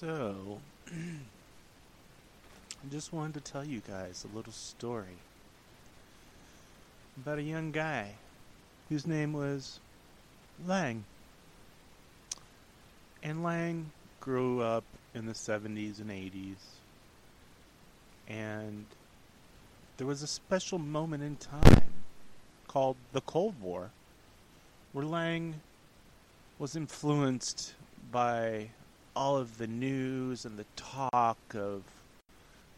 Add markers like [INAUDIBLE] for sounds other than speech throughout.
So, [CLEARS THROAT] I just wanted to tell you guys a little story about a young guy whose name was Lang. And Lang grew up in the 70s and 80s. And there was a special moment in time called the Cold War where Lang was influenced by all of the news and the talk of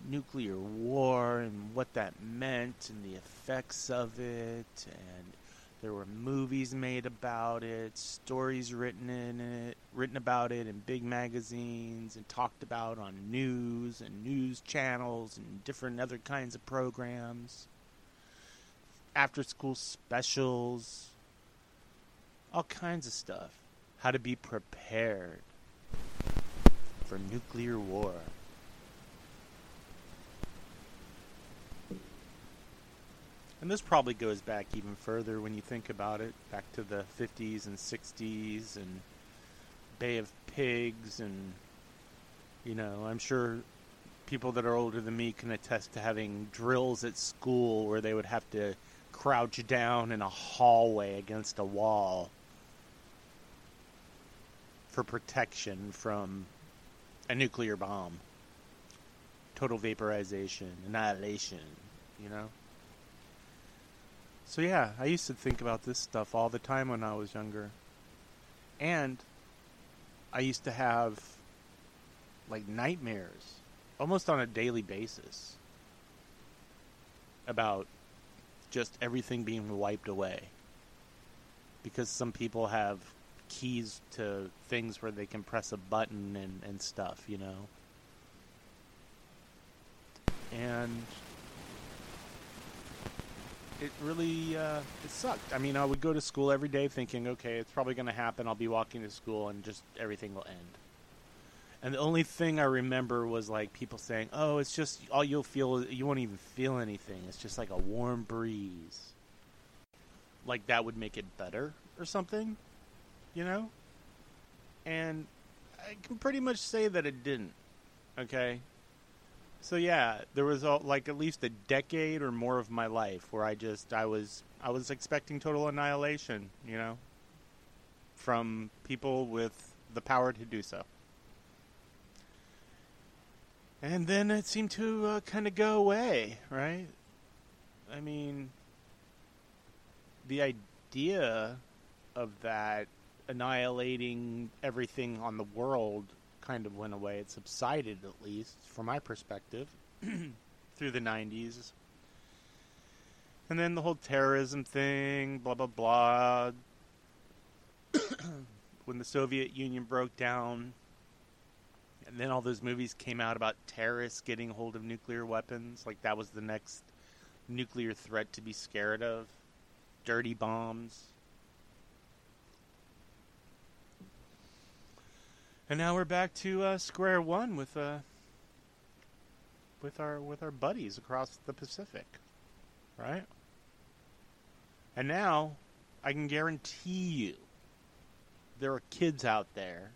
nuclear war and what that meant and the effects of it and there were movies made about it, stories written in it, written about it in big magazines and talked about on news and news channels and different other kinds of programs. After school specials, all kinds of stuff. How to be prepared for nuclear war. And this probably goes back even further when you think about it, back to the 50s and 60s and Bay of Pigs and you know, I'm sure people that are older than me can attest to having drills at school where they would have to crouch down in a hallway against a wall for protection from a nuclear bomb. Total vaporization, annihilation, you know? So, yeah, I used to think about this stuff all the time when I was younger. And I used to have like nightmares almost on a daily basis about just everything being wiped away. Because some people have keys to things where they can press a button and, and stuff, you know. And it really uh, it sucked. I mean, I would go to school every day thinking, okay, it's probably going to happen. I'll be walking to school and just everything will end. And the only thing I remember was like people saying, "Oh, it's just all you'll feel. You won't even feel anything. It's just like a warm breeze." Like that would make it better or something, you know. And I can pretty much say that it didn't. Okay. So yeah, there was all, like at least a decade or more of my life where I just I was I was expecting total annihilation, you know, from people with the power to do so. And then it seemed to uh, kind of go away, right? I mean, the idea of that annihilating everything on the world kind of went away. It subsided, at least, from my perspective, [CLEARS THROAT] through the 90s. And then the whole terrorism thing, blah, blah, blah. [COUGHS] when the Soviet Union broke down, and then all those movies came out about terrorists getting hold of nuclear weapons. Like that was the next nuclear threat to be scared of. Dirty bombs. And now we're back to uh, square one with uh, with our with our buddies across the Pacific, right? And now I can guarantee you there are kids out there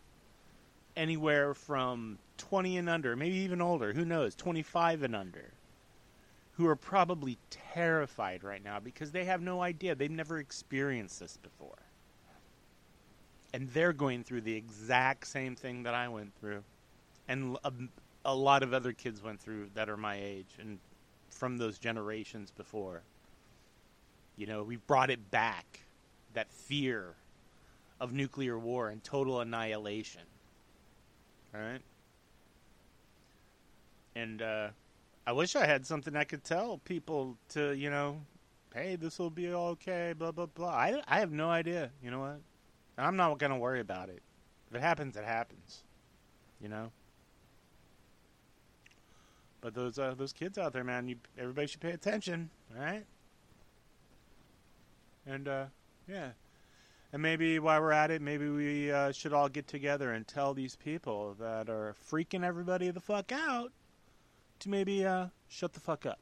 anywhere from 20 and under, maybe even older, who knows, 25 and under, who are probably terrified right now because they have no idea. They've never experienced this before. And they're going through the exact same thing that I went through. And a, a lot of other kids went through that are my age and from those generations before. You know, we brought it back that fear of nuclear war and total annihilation. All right. And uh, I wish I had something I could tell people to, you know, hey, this will be okay, blah, blah, blah. I, I have no idea. You know what? I'm not going to worry about it. If it happens, it happens. You know? But those uh, those kids out there, man, you everybody should pay attention, right? And uh, yeah, and maybe while we're at it, maybe we uh, should all get together and tell these people that are freaking everybody the fuck out to maybe uh, shut the fuck up.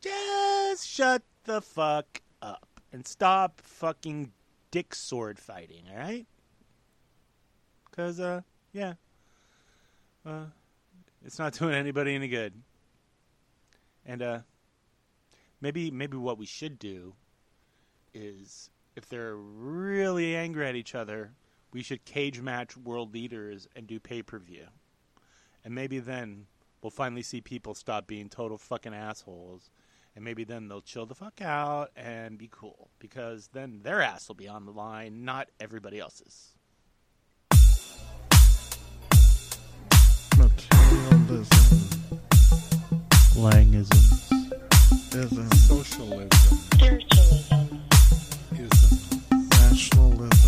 Just shut the fuck up and stop fucking dick sword fighting, all right? Because, uh, yeah. uh, it's not [LAUGHS] doing anybody any good. And uh, maybe maybe what we should do is if they're really angry at each other, we should cage match world leaders and do pay per view. And maybe then we'll finally see people stop being total fucking assholes. And maybe then they'll chill the fuck out and be cool. Because then their ass will be on the line, not everybody else's. Materialism Langisms. ism, Socialism. Spiritualism. Ism. nationalism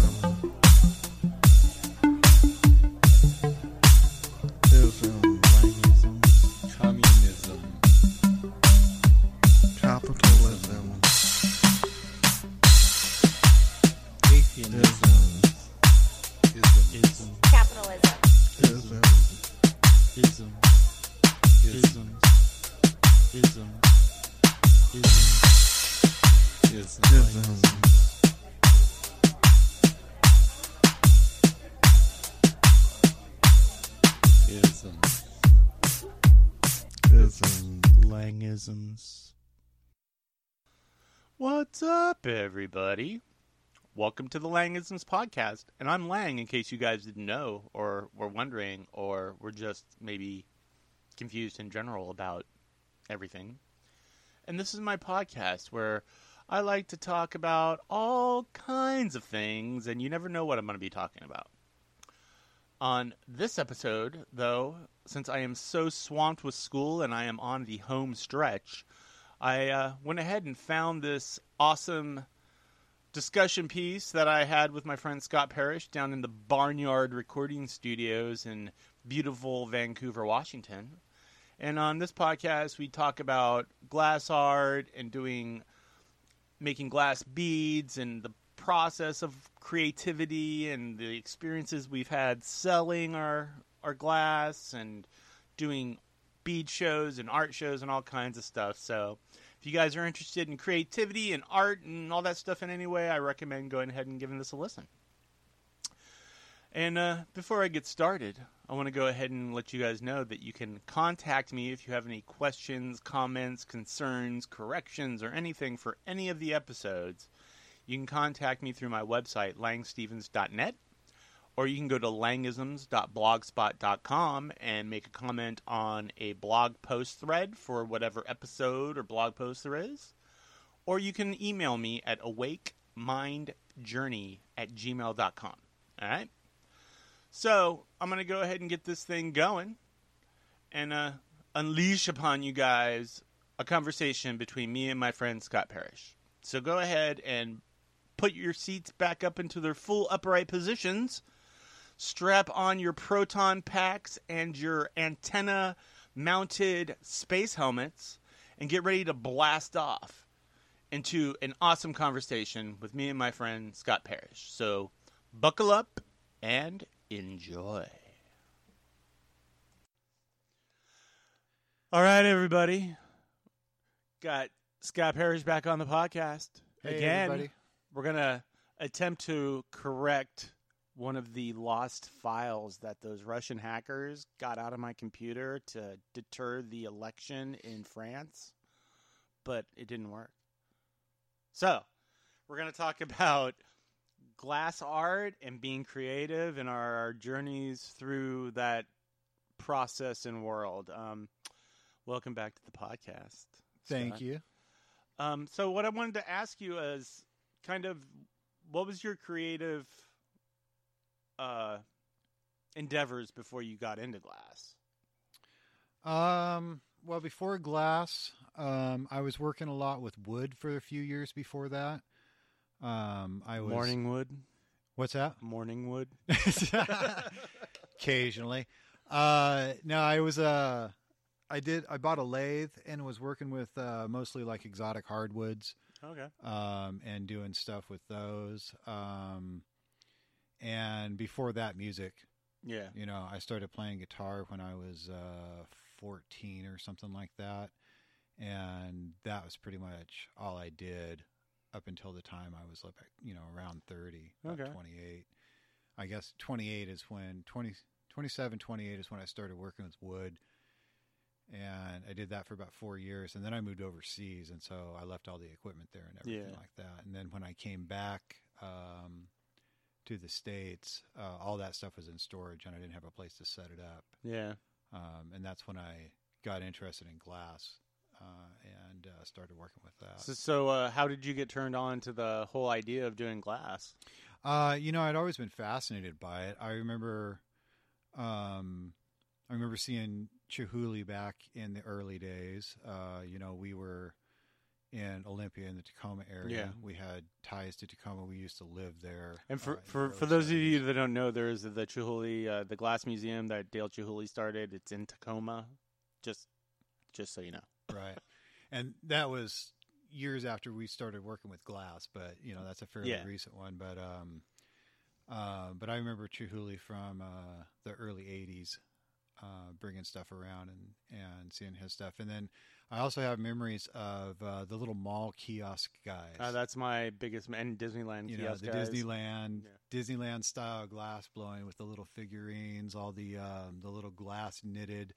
ism, Ism. ism. Langisms. What's up, everybody? Welcome to the Langisms podcast, and I'm Lang. In case you guys didn't know, or were wondering, or were just maybe confused in general about everything. And this is my podcast where I like to talk about all kinds of things, and you never know what I'm going to be talking about. On this episode, though, since I am so swamped with school and I am on the home stretch, I uh, went ahead and found this awesome discussion piece that I had with my friend Scott Parish down in the Barnyard Recording Studios in beautiful Vancouver, Washington. And on this podcast, we talk about glass art and doing making glass beads and the process of creativity and the experiences we've had selling our our glass and doing bead shows and art shows and all kinds of stuff. So if you guys are interested in creativity and art and all that stuff in any way, I recommend going ahead and giving this a listen. And uh, before I get started, I want to go ahead and let you guys know that you can contact me if you have any questions, comments, concerns, corrections, or anything for any of the episodes. You can contact me through my website, langstevens.net, or you can go to langisms.blogspot.com and make a comment on a blog post thread for whatever episode or blog post there is. Or you can email me at awakemindjourney at gmail.com. All right? So I'm going to go ahead and get this thing going and uh, unleash upon you guys a conversation between me and my friend Scott Parish. So go ahead and put your seats back up into their full upright positions. Strap on your proton packs and your antenna mounted space helmets and get ready to blast off into an awesome conversation with me and my friend Scott Parish. So buckle up and enjoy. All right, everybody. Got Scott Parish back on the podcast. Hey, Again, everybody. We're going to attempt to correct one of the lost files that those Russian hackers got out of my computer to deter the election in France, but it didn't work. So, we're going to talk [LAUGHS] about glass art and being creative and our, our journeys through that process and world. Um, welcome back to the podcast. Thank Scott. you. Um, so, what I wanted to ask you is kind of what was your creative uh, endeavors before you got into glass? Um, well, before glass, um, I was working a lot with wood for a few years before that. Um, I was morning wood. What's that? Morning wood. [LAUGHS] [LAUGHS] Occasionally. Uh, no, I was uh, I did. I bought a lathe and was working with uh, mostly like exotic hardwoods. Okay. um, and doing stuff with those. Um, and before that, music. Yeah. You know, I started playing guitar when I was uh, 14 or something like that. And that was pretty much all I did up until the time I was, like, you know, around 30, about Okay. 28. I guess 28 is when 20, 27, 28 is when I started working with wood. And I did that for about four years. And then I moved overseas. And so I left all the equipment there and everything Yeah. like that. And then when I came back um, to the States, uh, all that stuff was in storage and I didn't have a place to set it up. Yeah. Um, and that's when I got interested in glass uh, and uh, started working with that. So, so uh, how did you get turned on to the whole idea of doing glass? Uh, you know, I'd always been fascinated by it. I remember, um, I remember seeing Chihuly back in the early days. Uh, you know, we were in Olympia in the Tacoma area. Yeah. We had ties to Tacoma. We used to live there. And for uh, for, for those of you that don't know, there's the Chihuly, uh, the Glass Museum that Dale Chihuly started. It's in Tacoma. Just just so you know. right, and that was years after we started working with glass. But you know, that's a fairly Yeah. recent one. But um, uh, but I remember Chihuly from uh, the early '80s, uh, bringing stuff around and and seeing his stuff. And then I also have memories of uh, the little mall kiosk guys. Uh, that's my biggest and Disneyland you know the guys. Disneyland Yeah. Disneyland style glass blowing with the little figurines, all the um, the little glass knitted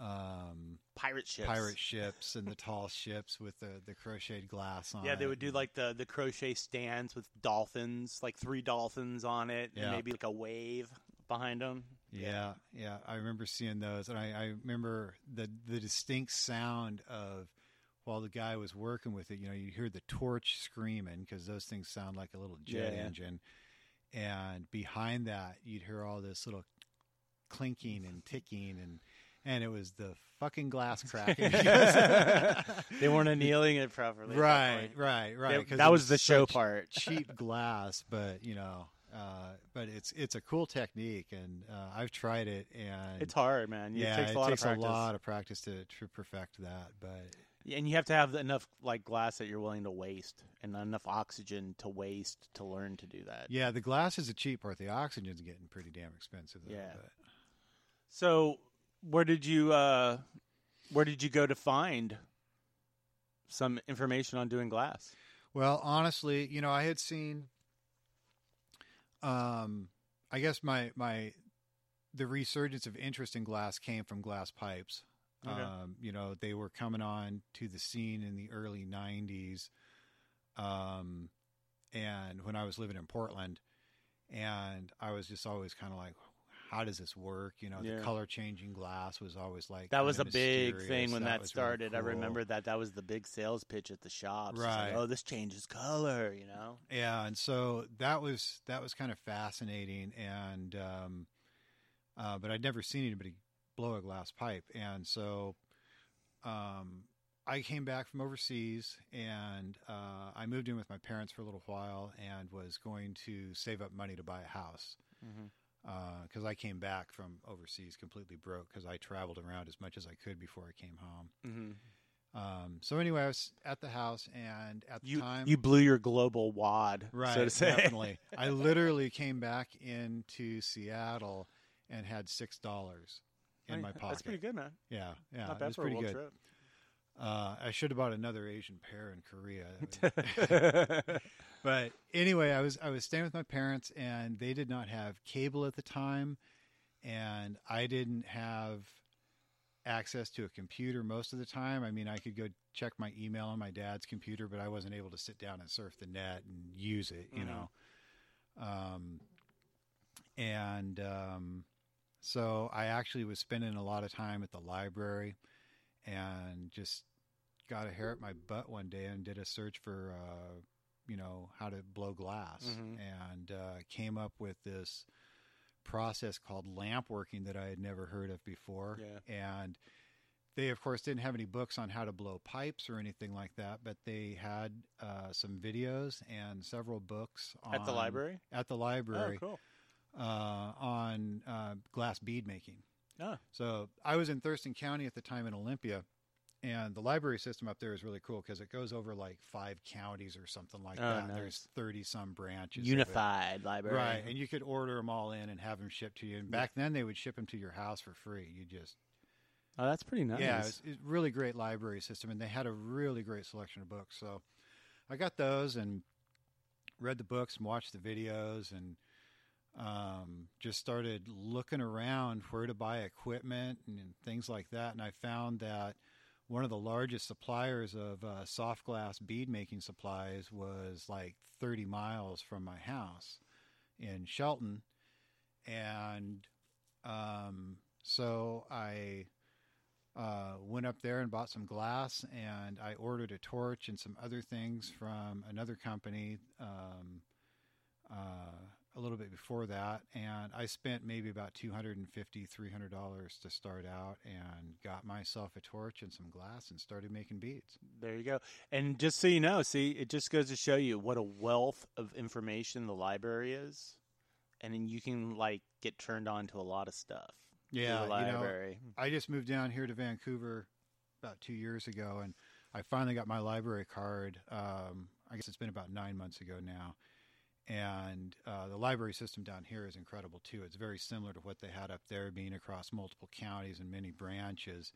um, pirate ships. pirate [LAUGHS] ships and the tall ships with the the crocheted glass on. Yeah, they would do like the the crochet stands with dolphins, like three dolphins on it, Yeah. and maybe like a wave behind them. Yeah, yeah, I remember seeing those, and I, I remember the the distinct sound of while the guy was working with it. You know, you hear the torch screaming because those things sound like a little jet Yeah. engine, and behind that you'd hear all this little clinking and ticking, and and it was the fucking glass cracking. [LAUGHS] [LAUGHS] they weren't annealing it properly. right, right, right. They- that was the show part. cheap glass, but you know, uh, but it's it's a cool technique, and uh, I've tried it, and It's hard, man. It yeah, takes a it lot takes of practice. a lot of practice to, to perfect that. But and you have to have enough like glass that you're willing to waste, and enough oxygen to waste to learn to do that. yeah, the glass is a cheap part. The oxygen's getting pretty damn expensive. Though, Yeah. but- So, where did you uh, where did you go to find some information on doing glass? Well, honestly, you know, I had seen. Um, I guess my my the resurgence of interest in glass came from glass pipes. Okay. Um, you know, they were coming on to the scene in the early '90s, um, and when I was living in Portland, and I was just always kind of like, "How does this work?" You know, Yeah. the color changing glass was always like That was a big thing when that, was really started. I remember that. That was the big sales pitch at the shops. It's like, Right. oh, this changes color. You know. yeah and so that was that was kind of fascinating and um uh but i'd never seen anybody blow a glass pipe and so um i came back from overseas and uh i moved in with my parents for a little while and was going to save up money to buy a house Mm-hmm. Because I came back from overseas completely broke because I traveled around as much as I could before I came home. Mm-hmm. Um, so anyway, I was at the house, and at the You time, you blew your global wad, right? so to say. Definitely. [LAUGHS] I literally came back into Seattle and had six dollars in my pocket. That's pretty good, man. Yeah, yeah, Not bad was for pretty a world good. trip. Uh, I should have bought another Asian pear in Korea. [LAUGHS] But anyway, I was I was staying with my parents, and they did not have cable at the time, and I didn't have access to a computer most of the time. I mean, I could go check my email on my dad's computer, but I wasn't able to sit down and surf the net and use it. You Mhm. know, um, and um, so I actually was spending a lot of time at the library, and just got a hair at my butt one day and did a search for uh, you know how to blow glass Mhm. and uh, came up with this process called lamp working that I had never heard of before Yeah. and they of course didn't have any books on how to blow pipes or anything like that but they had uh, some videos and several books At the library? at the library Oh, cool. uh, on uh, glass bead making Ah. so I was in Thurston County at the time in Olympia, and the library system up there is really cool because it goes over like five counties or something like Oh, that. nice. There's thirty some branches. Unified library. right? And you could order them all in and have them shipped to you. And back then they would ship them to your house for free. You just Oh, that's pretty nice. yeah, it was, it really great library system, and they had a really great selection of books. So I got those and read the books and watched the videos and um, just started looking around where to buy equipment and, things like that, and I found that one of the largest suppliers of uh, soft glass bead making supplies was like 30 miles from my house in Shelton, and um, so I uh, went up there and bought some glass, and I ordered a torch and some other things from another company um, uh, a little bit before that. And I spent maybe about $250, $300 to start out and got myself a torch and some glass and started making beads. There you go. And just so you know, see, it just goes to show you what a wealth of information the library is. And then you can like get turned on to a lot of stuff. Yeah, you know, library. I just moved down here to Vancouver about two years ago, and I finally got my library card. Um, I guess it's been about nine months ago now. And uh, the library system down here is incredible too. It's very similar to what they had up there, being across multiple counties and many branches.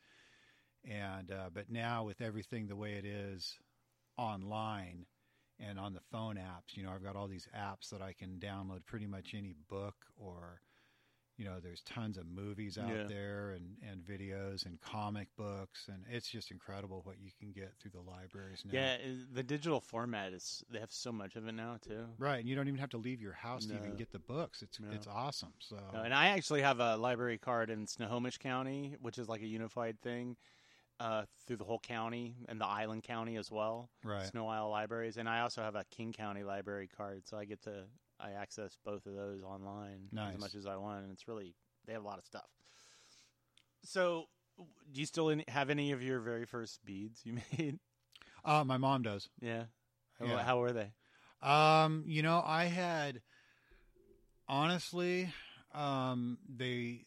And uh, but now with everything the way it is online and on the phone apps, you know, I've got all these apps that I can download pretty much any book or you know there's tons of movies out Yeah. there and, and videos and comic books and it's just incredible what you can get through the libraries now Yeah, the digital format is they have so much of it now too. right and you don't even have to leave your house to even get the books it's No. it's awesome so No, and I actually have a library card in Snohomish County, which is like a unified thing uh, through the whole county and the island county as well. right Sno-Isle libraries, and I also have a King County library card, so I get to I access both of those online Nice. as much as I want, and it's really they have a lot of stuff. So, do you still have any of your very first beads you [LAUGHS] made? uh, my mom does yeah. How, Yeah. how were they? Um, you know, I had honestly, um, they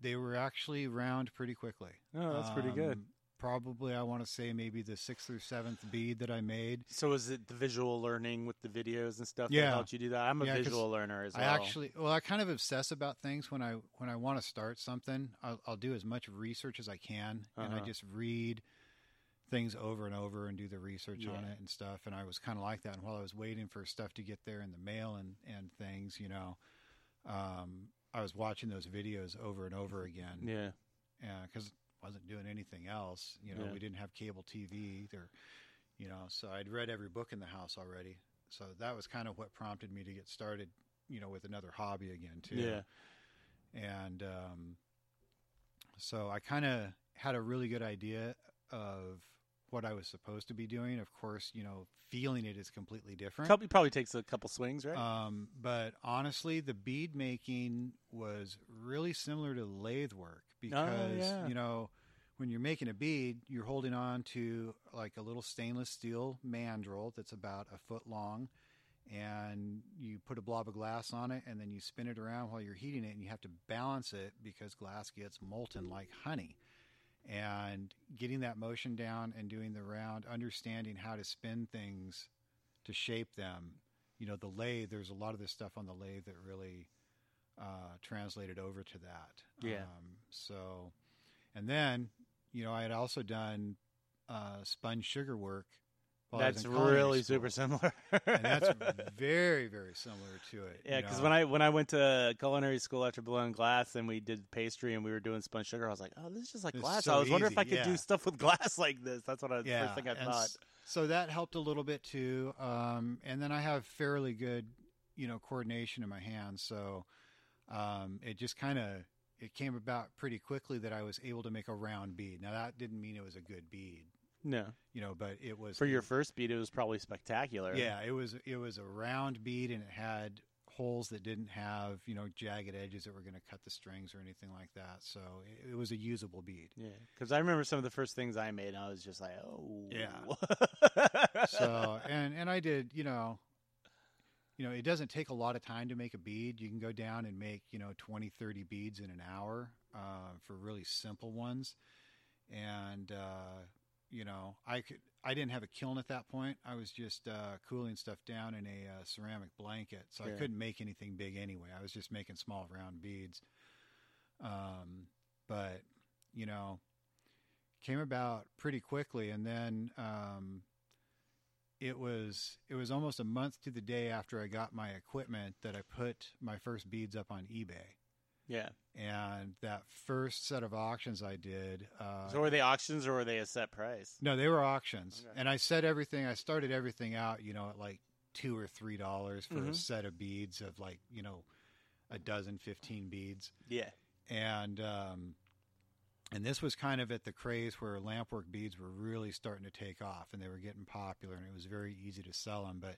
they were actually round pretty quickly. Oh, that's pretty good. Probably, I want to say maybe the sixth or seventh bead that I made. So, is it the visual learning with the videos and stuff that Yeah. helped you do that? I'm a Yeah, visual learner as I actually, well, I kind of obsess about things when I when I want to start something. I'll, I'll do as much research as I can, and I Uh-huh. just read things over and over and do the research on it and stuff. And I was kind of like that. And while I was waiting for stuff to get there in the mail and and things, you know, um, I was watching those videos over and over again. Yeah. Yeah. because wasn't doing anything else. You know, Yeah. we didn't have cable TV either. You know, so I'd read every book in the house already. So that was kind of what prompted me to get started. You know, with another hobby again too. Yeah. And um, so I kind of had a really good idea of what I was supposed to be doing. Of course, you know, feeling it is completely different. Couple, probably takes a couple swings, right? Um, but honestly, the bead making was really similar to lathe work Oh, because Oh, yeah. you know when you're making a bead, you're holding on to like a little stainless steel mandrel that's about a foot long, and you put a blob of glass on it, and then you spin it around while you're heating it, and you have to balance it because glass gets molten like honey. And getting that motion down and doing the round, understanding how to spin things to shape them you know the lathe there's a lot of this stuff on the lathe that really uh, translated over to that Yeah. um, so and then you know i had also done uh, sponge sugar work while I was that's really school. super similar. and that's [LAUGHS] very very similar to it yeah, because when I when I went to culinary school after blowing glass and we did pastry and we were doing sponge sugar, I was like, oh, this is just like It's glass. so I was wondering if I easy, could do stuff with glass [LAUGHS] like this. That's what I yeah first thing I and thought. so that helped a little bit too um, and then i have fairly good you know coordination in my hands so um, it just kind of it came about pretty quickly that i was able to make a round bead. Now that didn't mean it was a good bead No, you know but it was for your first bead it was probably spectacular. yeah it was it was a round bead and it had holes that didn't have you know jagged edges that were going to cut the strings or anything like that. So it, it was a usable bead. Yeah, because I remember some of the first things I made, and I was just like, "Oh, Yeah. [LAUGHS] so and and I did you know you know it doesn't take a lot of time to make a bead. You can go down and make you know 20 30 beads in an hour uh, for really simple ones. And uh, you know I could I didn't have a kiln at that point. I was just uh, cooling stuff down in a uh, ceramic blanket. So Yeah. I couldn't make anything big anyway. I was just making small round beads. Um, but you know came about pretty quickly. And then um, it was it was almost a month to the day after I got my equipment that I put my first beads up on eBay. Yeah. And that first set of auctions I did, uh, So were they auctions or were they a set price? no, they were auctions, Okay. and I set everything. I started everything out, you know, at like two or three dollars for a Mhm. set of beads of like you know a dozen, fifteen beads, Yeah. and um, and this was kind of at the craze where lampwork beads were really starting to take off, and they were getting popular, and it was very easy to sell them. But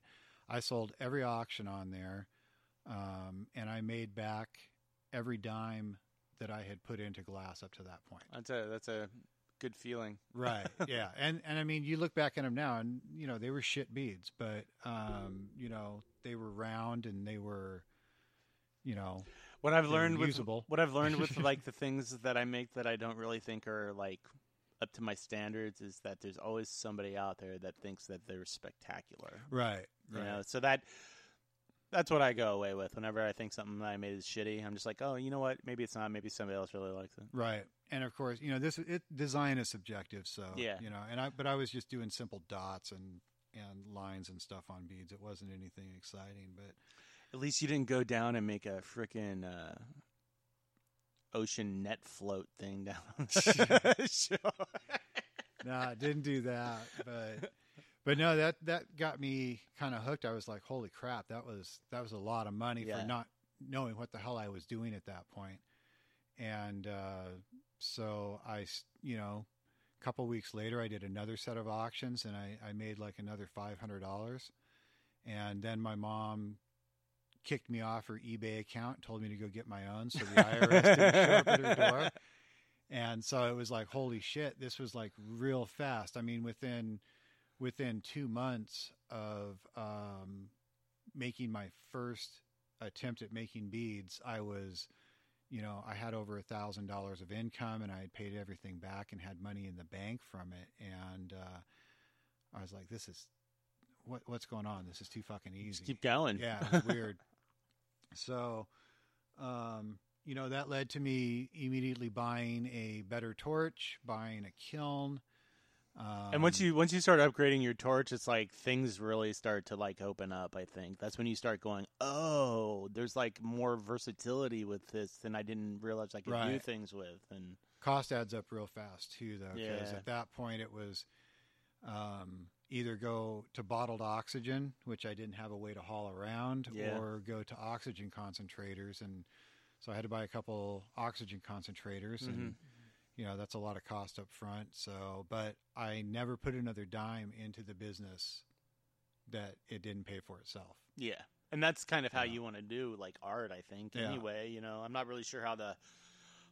I sold every auction on there, um, and I made back every dime that I had put into glass up to that point. That's a that's a good feeling. Right. [LAUGHS] Yeah. And and I mean, you look back at them now, and you know they were shit beads, but um, you know they were round and they were, you know, What I've learned with usable. what I've learned with like the [LAUGHS] things that I make that I don't really think are like up to my standards is that there's always somebody out there that thinks that they're spectacular. right. You Right. know, so that that's what I go away with whenever I think something that I made is shitty. I'm just like, oh, you know what? Maybe it's not. Maybe somebody else really likes it. Right. And of course, you know, this it design is subjective, so Yeah. you know, and I but I was just doing simple dots and and lines and stuff on beads. It wasn't anything exciting, but At least you didn't go down and make a freaking uh, ocean net float thing down. on the [LAUGHS] no, I didn't do that. But but no, that that got me kind of hooked. I was like, holy crap, that was that was a lot of money Yeah. for not knowing what the hell I was doing at that point. And uh, so I, you know, a couple weeks later, I did another set of auctions, and I, I made like another five hundred dollars. And then my mom kicked me off her eBay account, told me to go get my own, so the IRS [LAUGHS] didn't show up at her door. And so it was like, holy shit, this was like real fast. I mean, within within two months of um, making my first attempt at making beads, I was, you know, I had over a thousand dollars of income, and I had paid everything back and had money in the bank from it. And uh, I was like, this is what what's going on? This is too fucking easy. Just keep going. Yeah, it was [LAUGHS] weird. So, um, you know, that led to me immediately buying a better torch, buying a kiln. Um, And once you once you start upgrading your torch, it's like things really start to like open up. I think that's when you start going, oh, there's like more versatility with this than I didn't realize I could do things with. And cost adds up real fast too, though, because Yeah. at that point it was um, either go to bottled oxygen, which I didn't have a way to haul around, Yeah. or go to oxygen concentrators, and so I had to buy a couple oxygen concentrators, and mm-hmm. you know that's a lot of cost up front. So, but I never put another dime into the business that it didn't pay for itself. yeah, and that's kind of how Yeah. you want to do like art. I think Yeah. anyway. You know, I'm not really sure how the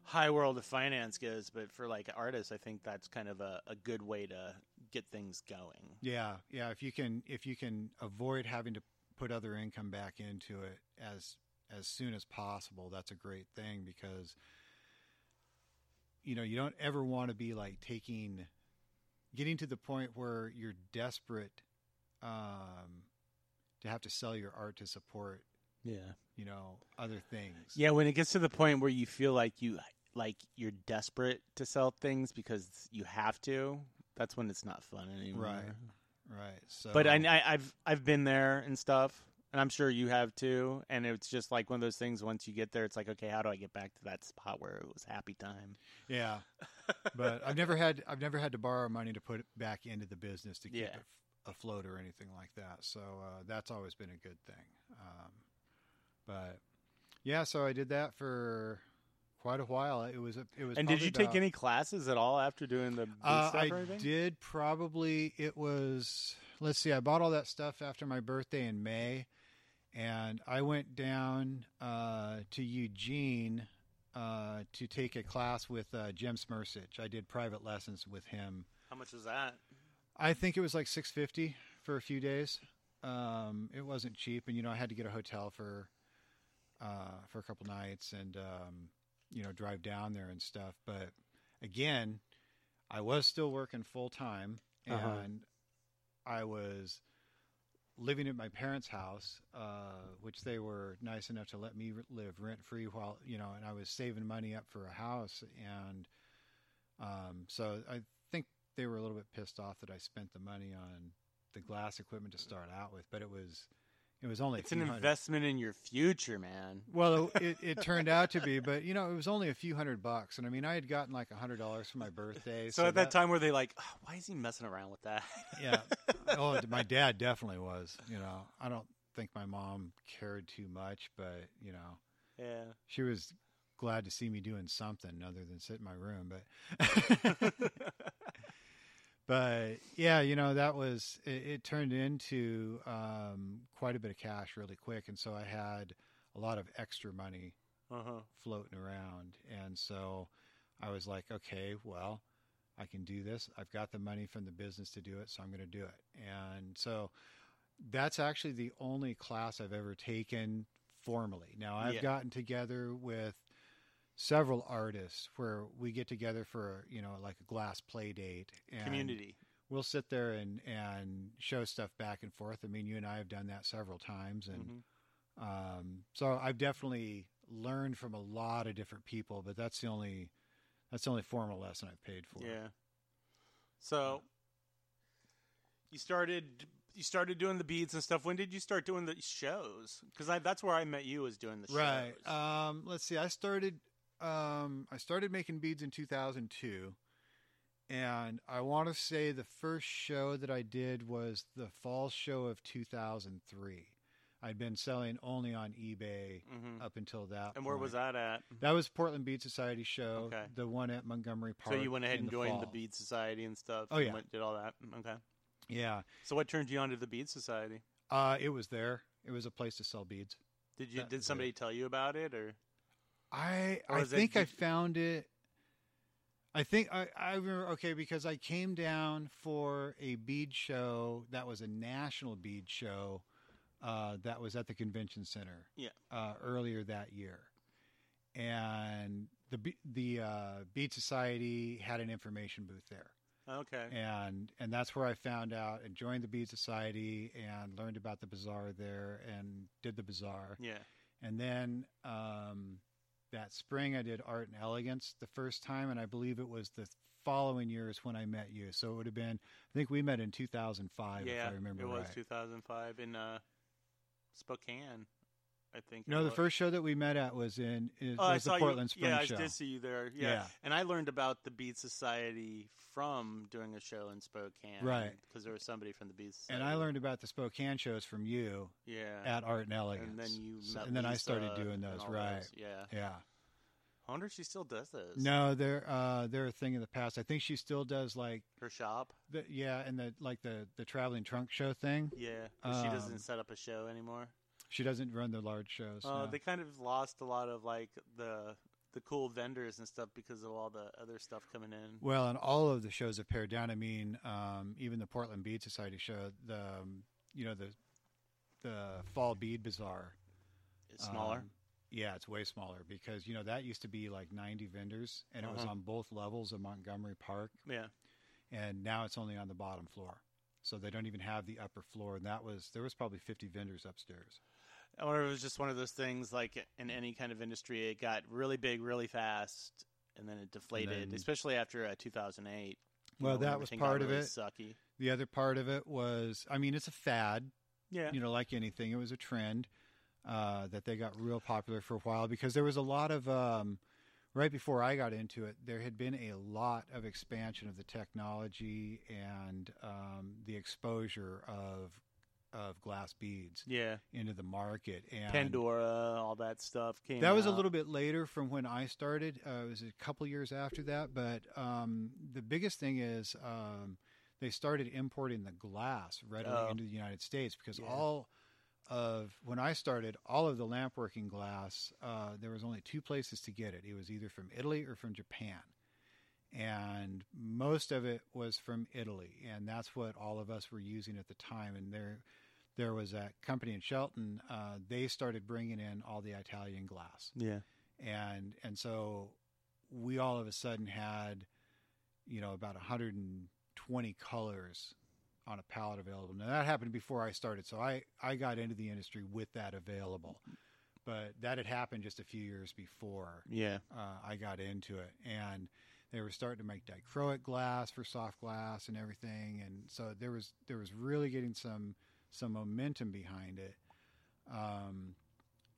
high world of finance goes, but for like artists, I think that's kind of a, a good way to get things going. Yeah, yeah. If you can, if you can avoid having to put other income back into it as as soon as possible, that's a great thing because you know you don't ever want to be like taking, getting to the point where you're desperate um, to have to sell your art to support Yeah. you know other things. Yeah, when it gets to the point where you feel like you like you're desperate to sell things because you have to, that's when it's not fun anymore. Right. right. So, But I, I, I've I've been there and stuff, and I'm sure you have too. And it's just like one of those things. Once you get there, it's like, okay, how do I get back to that spot where it was happy time? Yeah, but I've never had I've never had to borrow money to put it back into the business to keep Yeah. it afloat or anything like that. So uh, that's always been a good thing. Um, but yeah, so I did that for quite a while. It was a, it was. And did you take about- any classes at all after doing the Uh, I did probably. It was. Let's see. I bought all that stuff after my birthday in May, and I went down uh, to Eugene uh, to take a class with uh, Jim Smircich. I did private lessons with him. How much was that? I think it was like six fifty for a few days. Um, it wasn't cheap, and you know I had to get a hotel for uh, for a couple nights and um, you know drive down there and stuff. But again, I was still working full time, and Uh-huh. I was living at my parents' house, uh, which they were nice enough to let me live rent free while you know, and I was saving money up for a house, and um, so I think they were a little bit pissed off that I spent the money on the glass equipment to start out with, but it was it was only a It's an hundred- investment in your future, man. Well, [LAUGHS] it, it turned out to be, but you know, it was only a few hundred bucks, and I mean, I had gotten like a hundred dollars for my birthday. So, at that, time, were they like, "Ah, why is he messing around with that? [LAUGHS] yeah. Oh, my dad definitely was. You know, I don't think my mom cared too much, but you know, yeah. she was glad to see me doing something other than sit in my room. But, [LAUGHS] but yeah, you know, that was it, it turned into um, quite a bit of cash really quick, and so I had a lot of extra money Uh huh. floating around. And so I was like, okay, well, I can do this. I've got the money from the business to do it, so I'm going to do it. And so that's actually the only class I've ever taken formally. Now, I've Yeah. gotten together with several artists where we get together for, you know, like a glass play date and Community. we'll sit there and and show stuff back and forth. I mean, you and I have done that several times and Mhm. um, so I've definitely learned from a lot of different people, but that's the only that's the only formal lesson I've paid for. Yeah. So you started you started doing the beads and stuff. When did you start doing the shows? Because that's where I met you was doing the Right. shows. Um, let's see. I started um, I started making beads in 2002, and I want to say the first show that I did was the fall show of 2003. I'd been selling only on eBay Mhm. up until that. and where was that at? That was Portland Bead Society show. Okay. The one at Montgomery Park. So you went ahead and the joined the bead society and stuff. Oh, and yeah. went, did all that. Okay. Yeah. So what turned you on to the bead society? Uh, it was there. It was a place to sell beads. Did you That did somebody tell you about it or? I I is it think I found it. I think I, I remember okay because I came down for a bead show that was a national bead show uh, that was at the convention center. Yeah. Uh, earlier that year, and the the uh, Bead Society had an information booth there, Okay. and and that's where I found out and joined the Bead Society and learned about the bazaar there and did the bazaar. Yeah. And then um, that spring, I did Art and Elegance the first time, and I believe it was the following year is when I met you. So it would have been, I think we met in 2005, yeah. if I remember it was right. 2005 in uh, Spokane. I think. no, the was. first show that we met at was in is, Oh, was the Portland you. Spring yeah, show. I did see you there. Yeah. Yeah. and I learned about the Bead Society from doing a show in Spokane, Right. Because there was somebody from the Bead Society, and I learned about the Spokane shows from you yeah, at Art and Elegance. and then you So- and then I Lisa started doing those, right? those. Yeah, Yeah. I wonder if she still does those. No, they're uh, they're a thing in the past. I think she still does like her shop. the yeah, and the like the the traveling trunk show thing. Yeah, but she Um, doesn't set up a show anymore. She doesn't run the large shows. Oh, no. they kind of lost a lot of like the the cool vendors and stuff because of all the other stuff coming in. Well, and all of the shows have pared down. I mean, um, even the Portland Bead Society show, the um, you know the the Fall Bead Bazaar, It's smaller. um, yeah, it's way smaller because you know that used to be like 90 vendors, and it was Uh-huh. on both levels of Montgomery Park, yeah, and now it's only on the bottom floor. So they don't even have the upper floor, and that was there was probably 50 vendors upstairs. I wonder if it was just one of those things like in any kind of industry, it got really big really fast and then it deflated, then- especially after uh, 2008. Well, know, that was part of really it. Sucky. The other part of it was, I mean, it's a fad. Yeah. you know, like anything, it was a trend uh, that they got real popular for a while because there was a lot of um, right before I got into it, there had been a lot of expansion of the technology and um, the exposure of of glass beads yeah. into the market. And Pandora, all that stuff came. that was a little bit later from when I started. Uh, it was a couple years after that, but um, the biggest thing is um, they started importing the glass readily Oh. into the United States because Yeah. all of when I started, all of the lamp working glass, uh, there was only two places to get it. It was either from Italy or from Japan. And most of it was from Italy, and that's what all of us were using at the time. And there, there was a company in Shelton. Uh, they started bringing in all the Italian glass, Yeah. and and so we all of a sudden had, you know, about 120 colors on a palette available. Now that happened before I started, so I I got into the industry with that available, but that had happened just a few years before Yeah. uh, I got into it, and They were starting to make dichroic glass for soft glass and everything, and so there was there was really getting some some momentum behind it. Um,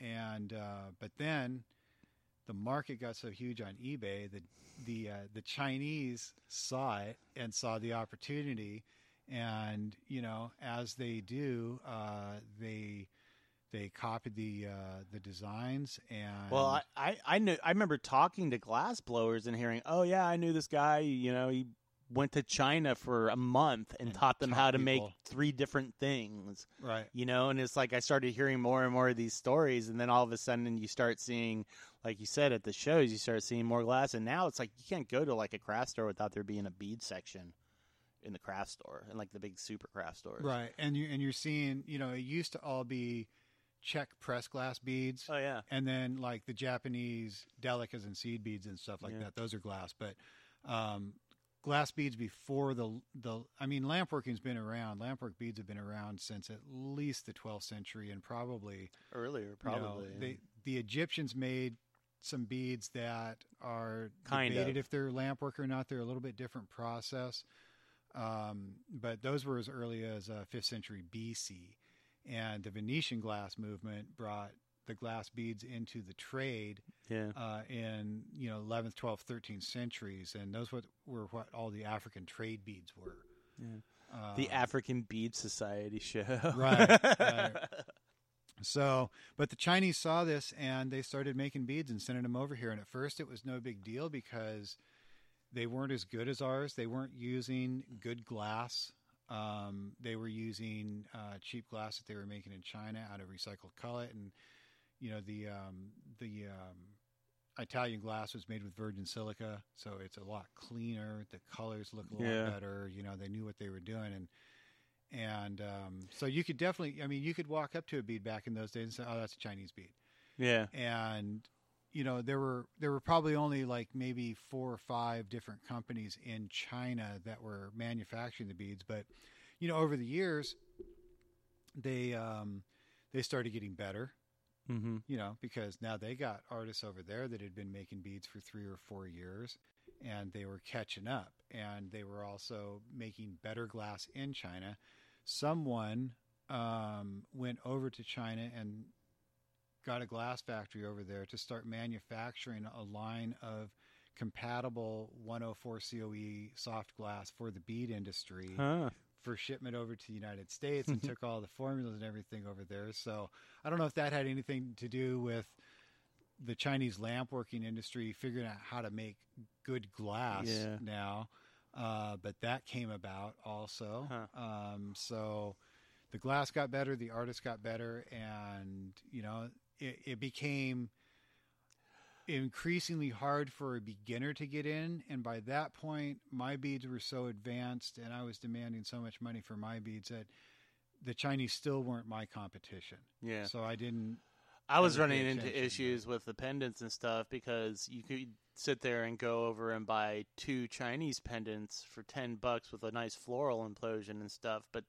and uh, but then the market got so huge on eBay that the uh, the Chinese saw it and saw the opportunity, and you know as they do, uh, they they copied the uh, the designs and Well, I, I I knew I remember talking to glass blowers and hearing, oh yeah, I knew this guy. You know, he went to China for a month and, And taught them taught how to make three different things. right You know, and it's like I started hearing more and more of these stories, and then all of a sudden you start seeing, like you said at the shows, you start seeing more glass, and now it's like you can't go to like a craft store without there being a bead section in the craft store and like the big super craft stores. right and you and you're seeing you know it used to all be Czech press glass beads. Oh yeah. and then like the Japanese delicas and seed beads and stuff like Yeah. that. Those are glass, but um, glass beads before the the. I mean, lampworking's been around. Lampwork beads have been around since at least the 12th century, and probably Earlier, you know, probably. they the Egyptians made some beads that are Kind debated of. if they're lampwork or not. They're a little bit different process, um, but those were as early as uh, 5th century BC. And the Venetian glass movement brought the glass beads into the trade yeah. uh, in you know 11th, 12th, 13th centuries, and those what were what all the African trade beads were. Yeah. Uh, the African Bead Society show. Right, right. [LAUGHS] So, but the Chinese saw this and they started making beads and sending them over here. And at first, it was no big deal because they weren't as good as ours. They weren't using good glass. Um, they were using uh, cheap glass that they were making in China out of recycled cullet, and you know the um, the um, Italian glass was made with virgin silica, so it's a lot cleaner. The colors look a lot Yeah. better. You know, they knew what they were doing, and and um, so you could definitely, I mean, you could walk up to a bead back in those days and say, "Oh, that's a Chinese bead," yeah. and you know there were there were probably only like maybe four or five different companies in China that were manufacturing the beads, but you know over the years they um, they started getting better Mm-hmm. you know, because now they got artists over there that had been making beads for three or four years and they were catching up and they were also making better glass in China. Someone um, went over to China and got a glass factory over there to start manufacturing a line of compatible 104 COE soft glass for the bead industry Huh. for shipment over to the United States and [LAUGHS] took all the formulas and everything over there. So I don't know if that had anything to do with the Chinese lamp working industry figuring out how to make good glass Yeah. now. Uh, but that came about also. Huh. Um, so the glass got better, the artist got better, and you know it, it became increasingly hard for a beginner to get in. And by that point my beads were so advanced and i was demanding so much money for my beads that the chinese still weren't my competition. Yeah. so i didn't I was running into issues with the pendants and stuff because you could sit there and go over and buy two Chinese pendants for ten bucks with a nice floral implosion and stuff, but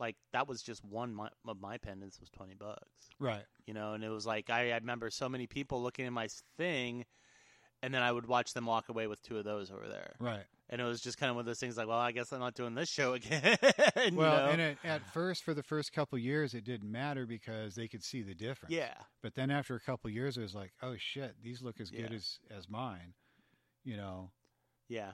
like that was just one my, of my pendants was twenty bucks, right. You know, and it was like I, I remember so many people looking at my thing, and then I would watch them walk away with two of those over there, right. And it was just kind of one of those things like, well, I guess I'm not doing this show [LAUGHS] again. you well know? and it, at first for the first couple years it didn't matter because they could see the difference. Yeah, but then after a couple years it was like oh shit these look as good as as mine you know? Yeah,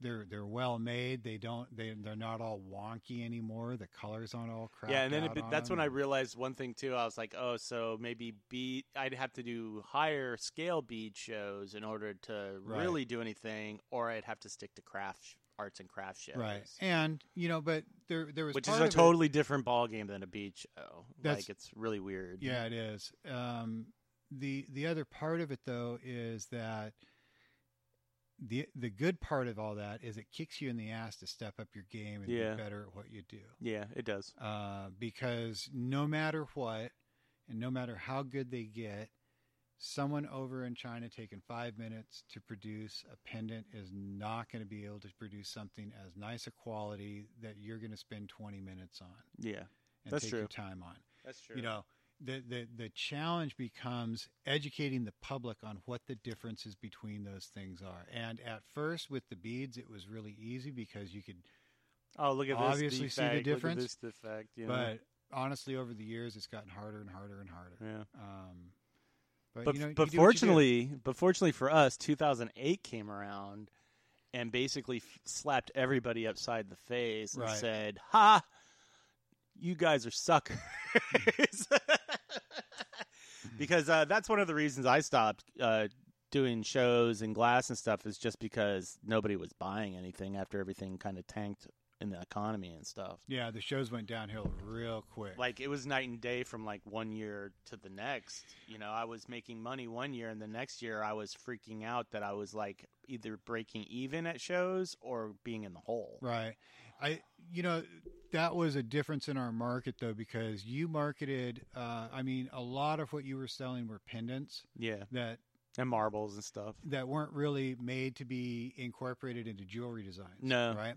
they're they're well made they don't they they're not all wonky anymore the colors aren't all crap. Yeah, and then it, that's when. I realized one thing too. I was like, oh, so maybe bead. I'd have to do higher scale bead shows in order to Right. really do anything, or I'd have to stick to craft arts and craft shows. Right, and you know, but there there was Which is a of it- totally different ball game than a bead show. That's- like it's really weird. yeah, it is. Um, the the other part of it though is that the the good part of all that is it kicks you in the ass to step up your game and Yeah. be better at what you do. yeah, it does. Uh, because no matter what, and no matter how good they get, someone over in China taking five minutes to produce a pendant is not going to be able to produce something as nice a quality that you're going to spend 20 minutes on Yeah, and That's take true. your time on. that's true. You know, the, the the challenge becomes educating the public on what the differences between those things are. And at first, with the beads, it was really easy because you could. Oh, look at Obviously this see the difference, this defect. You know? But honestly, over the years, it's gotten harder and harder and harder. yeah. Um, but But you know, but do what you fortunately, but fortunately for us, 2008 came around and basically f- slapped everybody upside the face and Right. said, "Ha, you guys are suckers." [LAUGHS] because uh, that's one of the reasons I stopped uh, doing shows and glass and stuff is just because nobody was buying anything after everything kind of tanked in the economy and stuff. yeah, the shows went downhill real quick. Like it was night and day from like one year to the next. You know, I was making money one year, and the next year I was freaking out that I was like either breaking even at shows or being in the hole. Right. I you know that was a difference in our market though because you marketed uh, I mean a lot of what you were selling were pendants Yeah, that and marbles and stuff. that weren't really made to be incorporated into jewelry designs. No. Right.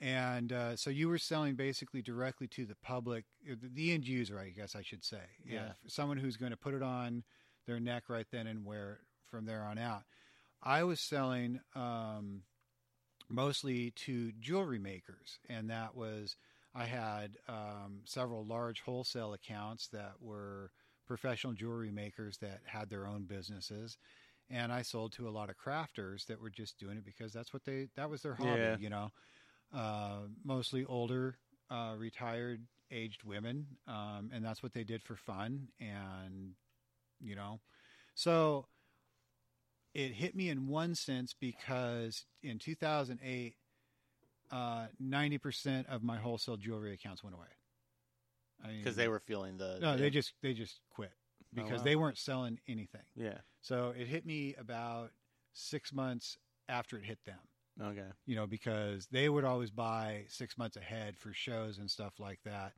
And uh, so you were selling basically directly to the public, uh, the, end user, I guess I should say. Yeah. Someone who's going to put it on their neck right then and wear it from there on out. I was selling um, mostly to jewelry makers, and that was I had um, several large wholesale accounts that were professional jewelry makers that had their own businesses, and I sold to a lot of crafters that were just doing it because that's what they that was their hobby, Yeah. you know. Uh, mostly older, uh, retired, aged women, um, and that's what they did for fun, and you know, so it hit me in one sense because in 2008, uh, 90% of my wholesale jewelry accounts went away. I mean, Because they were feeling the no, the- they just they just quit because wow. they weren't selling anything. yeah So it hit me about six months after it hit them. okay You know, because they would always buy six months ahead for shows and stuff like that.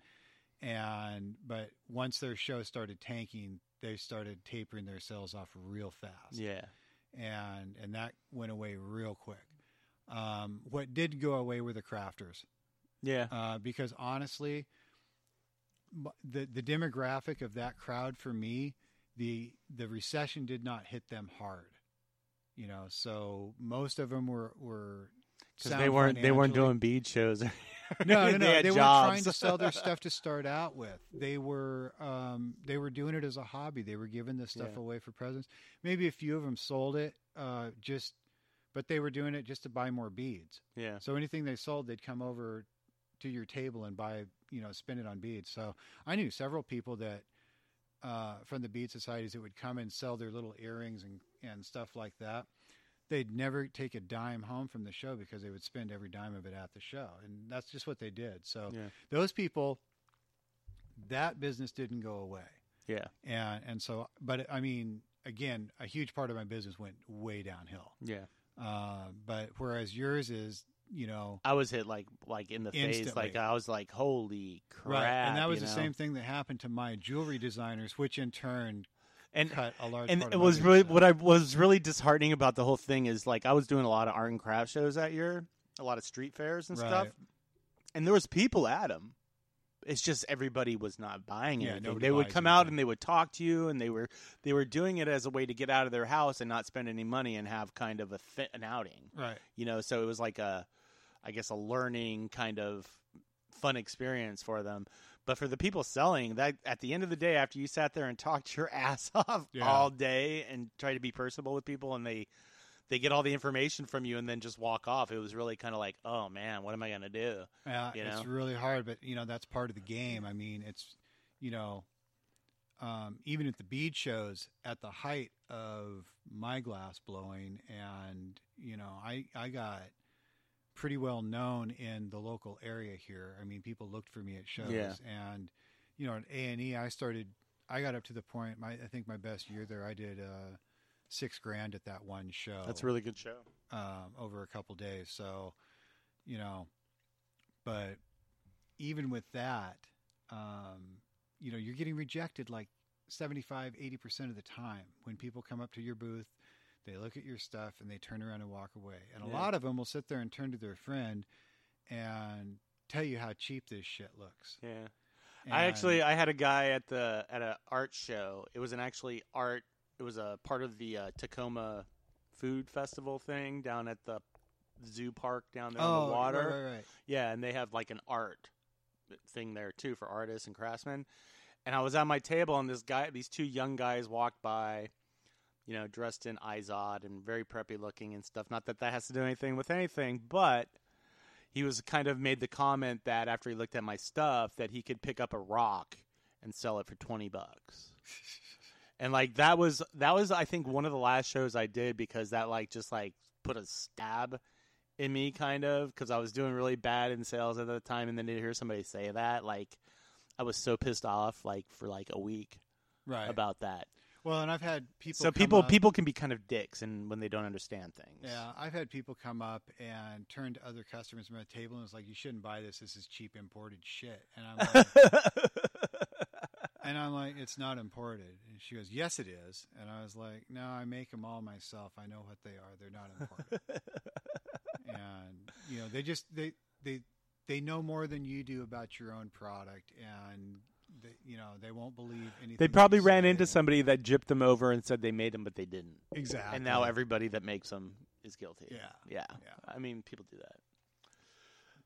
And but once their show started tanking, they started tapering their sales off real fast yeah and and that went away real quick. Um, what did go away were the crafters, yeah uh, because honestly, the the demographic of that crowd for me, the the recession did not hit them hard, you know. So most of them were were because they weren't they weren't doing bead shows. [LAUGHS] or- no, no, no. they They, weren't trying to sell their [LAUGHS] stuff to start out with. They were um, they were doing it as a hobby. They were giving this stuff Yeah. away for presents. Maybe a few of them sold it, uh, just, but they were doing it just to buy more beads. yeah So anything they sold, they'd come over to your table and buy, you know, spend it on beads. So I knew several people that uh, from the bead societies that would come and sell their little earrings and and stuff like that. They'd never take a dime home from the show because they would spend every dime of it at the show, and that's just what they did. So Yeah. those people, that business didn't go away, yeah and and so, but I mean, again, a huge part of my business went way downhill. yeah. Uh, but whereas yours is, you know, I was hit like like in the face. Like I was like, holy crap! right, and that was the know? same thing that happened to my jewelry designers, which in turn And cut a large and it was really what. I was really disheartening about the whole thing is like I was doing a lot of art and craft shows that year, a lot of street fairs and stuff, and there was people at them. It's just everybody was not buying Yeah, anything. they would come out and they would talk to you, and they were they were doing it as a way to get out of their house and not spend any money and have kind of a th- an outing, right. you know. So it was like a, I guess, a learning kind of fun experience for them. But for the people selling, that at the end of the day, after you sat there and [LAUGHS] talked your ass off Yeah. all day and tried to be personable with people, and they they get all the information from you and then just walk off, it was really kind of like, oh man, what am I gonna do? Yeah, you it's really hard, but you know that's part of the game. I mean, it's you know, um, even at the bead shows, at the height of my glass blowing, and you know, I I got pretty well known in the local area here. I mean, people looked for me at shows, Yeah. and you know, at A and E, I started. I got up to the point. My I think my best year there, I did uh, six grand at that one show That's a really good show. um, over a couple days. So, you know, but even with that, um, you know, you're getting rejected like 75, 80% of the time when people come up to your booth, they look at your stuff and they turn around and walk away. And a Yeah. lot of them will sit there and turn to their friend and tell you how cheap this shit looks. Yeah. I actually I had a guy at the at an art show. It was an actually art. It was a part of the uh, Tacoma Food Festival thing down at the zoo park down there on oh the water. right, right, right. Yeah, and they have like an art thing there too for artists and craftsmen. And I was at my table, and this guy, these two young guys walked by, you know, dressed in Izod and very preppy looking and stuff. Not that that has to do anything with anything, but he was kind of made the comment that after he looked at my stuff, that he could pick up a rock and sell it for twenty bucks. [LAUGHS] And like that was that was I think one of the last shows I did because that like just like put a stab in me kind of because I was doing really bad in sales at the time and then to hear somebody say that like I was so pissed off like for like a week right. about that. Well, and I've had people. so people up- people can be kind of dicks and when they don't understand things. Yeah, I've had people come up and turn to other customers at the table and it's like, "You shouldn't buy this. This is cheap imported shit." And I'm like, [LAUGHS] and I'm like, "It's not imported." And she goes, "Yes, it is." And I was like, "No, I make them all myself. I know what they are. They're not imported." [LAUGHS] and you know, they just they they they know more than you do about your own product, and they, you know they won't believe anything. They probably ran say. into somebody that gypped them over and said they made them, but they didn't. exactly, And now everybody that makes them is guilty. Yeah. yeah, Yeah. I mean, people do that.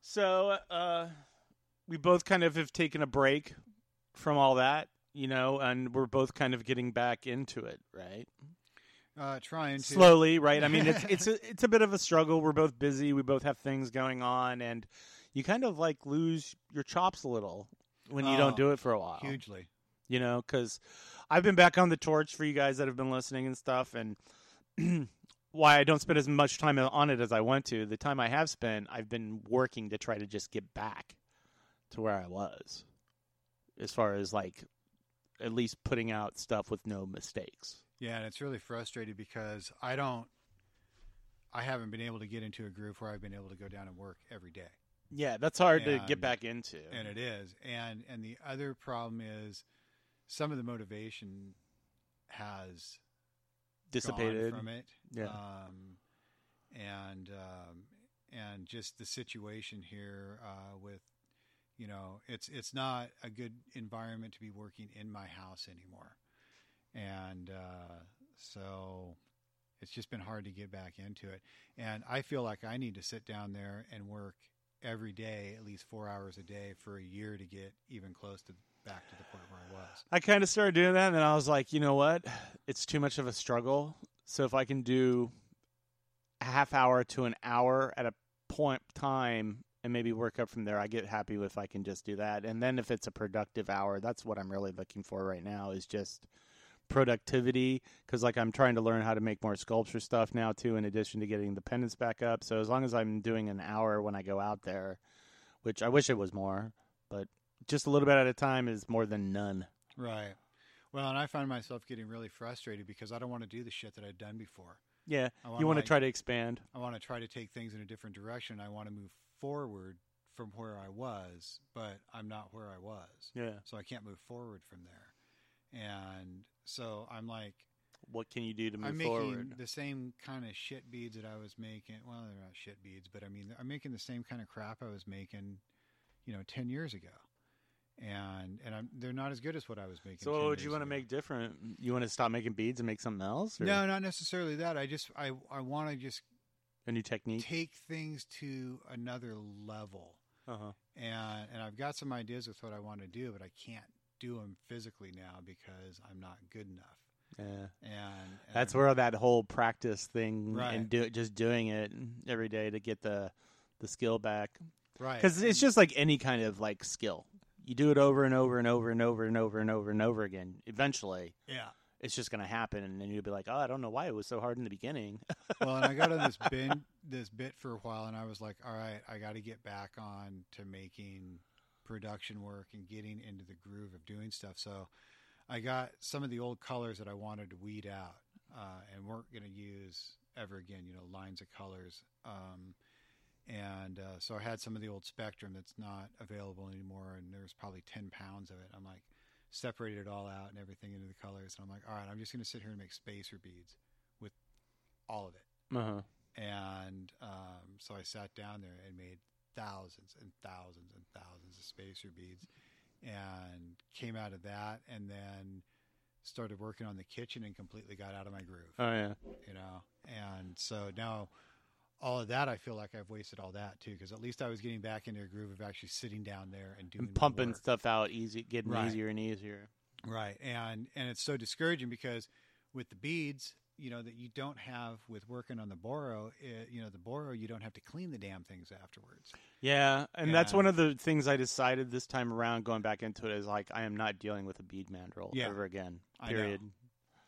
So uh, we both kind of have taken a break from all that, you know, and we're both kind of getting back into it, right? uh, trying to Slowly, right? I mean, it's [LAUGHS] it's a, it's a bit of a struggle. We're both busy. We both have things going on, and you kind of like lose your chops a little when you don't Oh, do it for a while. hugely. you know because i've been back on the torch for you guys that have been listening and stuff and [CLEARS THROAT] why i don't spend as much time on it as i want to the time i have spent i've been working to try to just get back to where i was as far as like at least putting out stuff with no mistakes. Yeah, and it's really frustrating because I don't, I haven't been able to get into a groove where I've been able to go down and work every day, yeah that's hard to get back into and it is. And and the other problem is, some of the motivation has dissipated from it. Yeah. Um, and um, and just the situation here uh, with, you know, it's it's not a good environment to be working in my house anymore, and uh, so it's just been hard to get back into it. And I feel like I need to sit down there and work every day, at least four hours a day, for a year to get even close to back to the point where I was. I kind of started doing that, and then I was like, you know what? It's too much of a struggle. So if I can do a half hour to an hour at a point time and maybe work up from there, I get happy if I can just do that. And then if it's a productive hour, that's what I'm really looking for right now is just productivity because like I'm trying to learn how to make more sculpture stuff now too in addition to getting the pendants back up. So as long as I'm doing an hour when I go out there, which I wish it was more, but just a little bit at a time is more than none. Right. Well, and I find myself getting really frustrated because I don't want to do the shit that I've done before. Yeah, I you want to like- try to expand. I want to try to take things in a different direction. I want to move forward from where I was, but I'm not where I was. Yeah. So I can't move forward from there. And so I'm like, What can you do to move I'm making forward? the same kind of shit beads that I was making. Well, they're not shit beads, but I mean, I'm making the same kind of crap I was making, you know, 10 years ago. And and I'm, they're not as good as what I was making. So 10 what would you want to make different? You want to stop making beads and make something else? Or No, not necessarily that. I just I I want to just a new technique. take things to another level. Uh-huh. And and I've got some ideas with what I want to do, but I can't do them physically now because I'm not good enough. Yeah, And, and that's where that whole practice thing Right. and do just doing it every day to get the the skill back. right Because it's just like any kind of like skill. You do it over and over and over and over and over and over and over again. Eventually, yeah. it's just going to happen, and then you'll be like, "Oh, I don't know why it was so hard in the beginning." [LAUGHS] Well, and I got on this bin, this bit for a while, and I was like, all right, I got to get back on to making production work and getting into the groove of doing stuff. So I got some of the old colors that I wanted to weed out uh, and weren't going to use ever again, you know, lines of colors. Um, and uh, so I had some of the old Spectrum that's not available anymore, and there was probably 10 pounds of it. I'm like, separated it all out and everything into the colors. And I'm like, all right, I'm just going to sit here and make spacer beads with all of it. uh-huh. And um, so I sat down there and made thousands and thousands and thousands of spacer beads. and came out of that, and then started working on the kitchen and completely got out of my groove. Oh yeah. You know, and so now all of that, I feel like I've wasted all that too, because at least I was getting back into a groove of actually sitting down there and doing And pumping stuff out easy, getting Right. easier and easier. Right, and and it's so discouraging because with the beads, you know that you don't have with working on the boro. It, you know the boro, you don't have to clean the damn things afterwards. Yeah, and that's one of the things I decided this time around, going back into it, is like I am not dealing with a bead mandrel Yeah. ever again. I. Period.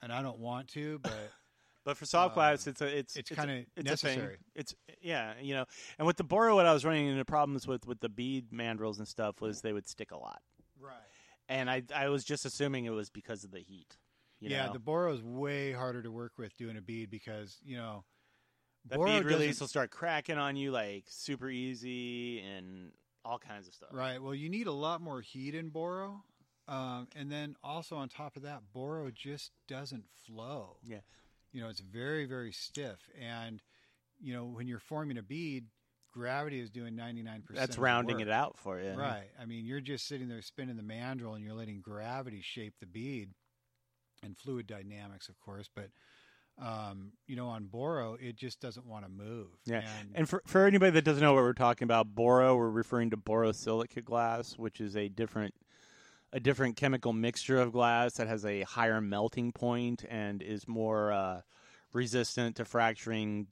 And I don't want to, but [LAUGHS] But for soft glass, Um, it's a it's it's it's a thing. necessary. It's yeah, you know. And with the boro, what I was running into problems with with the bead mandrels and stuff was they would stick a lot, right. and I I was just assuming it was because of the heat. Yeah, know? the boro is way harder to work with doing a bead because you know that boro bead release will start cracking on you like super easy and all kinds of stuff. Right. Well, you need a lot more heat in boro. Um, and then also on top of that, boro just doesn't flow. Yeah. You know, it's very, very stiff. And, you know, when you're forming a bead, gravity is doing 99%. That's rounding it out for you. Right. I mean, you're just sitting there spinning the mandrel and you're letting gravity shape the bead and fluid dynamics, of course. But, um, you know, on boro, it just doesn't want to move. Yeah, And, And for for anybody that doesn't know what we're talking about, boro, we're referring to borosilicate glass, which is a different a different chemical mixture of glass that has a higher melting point and is more uh, resistant to fracturing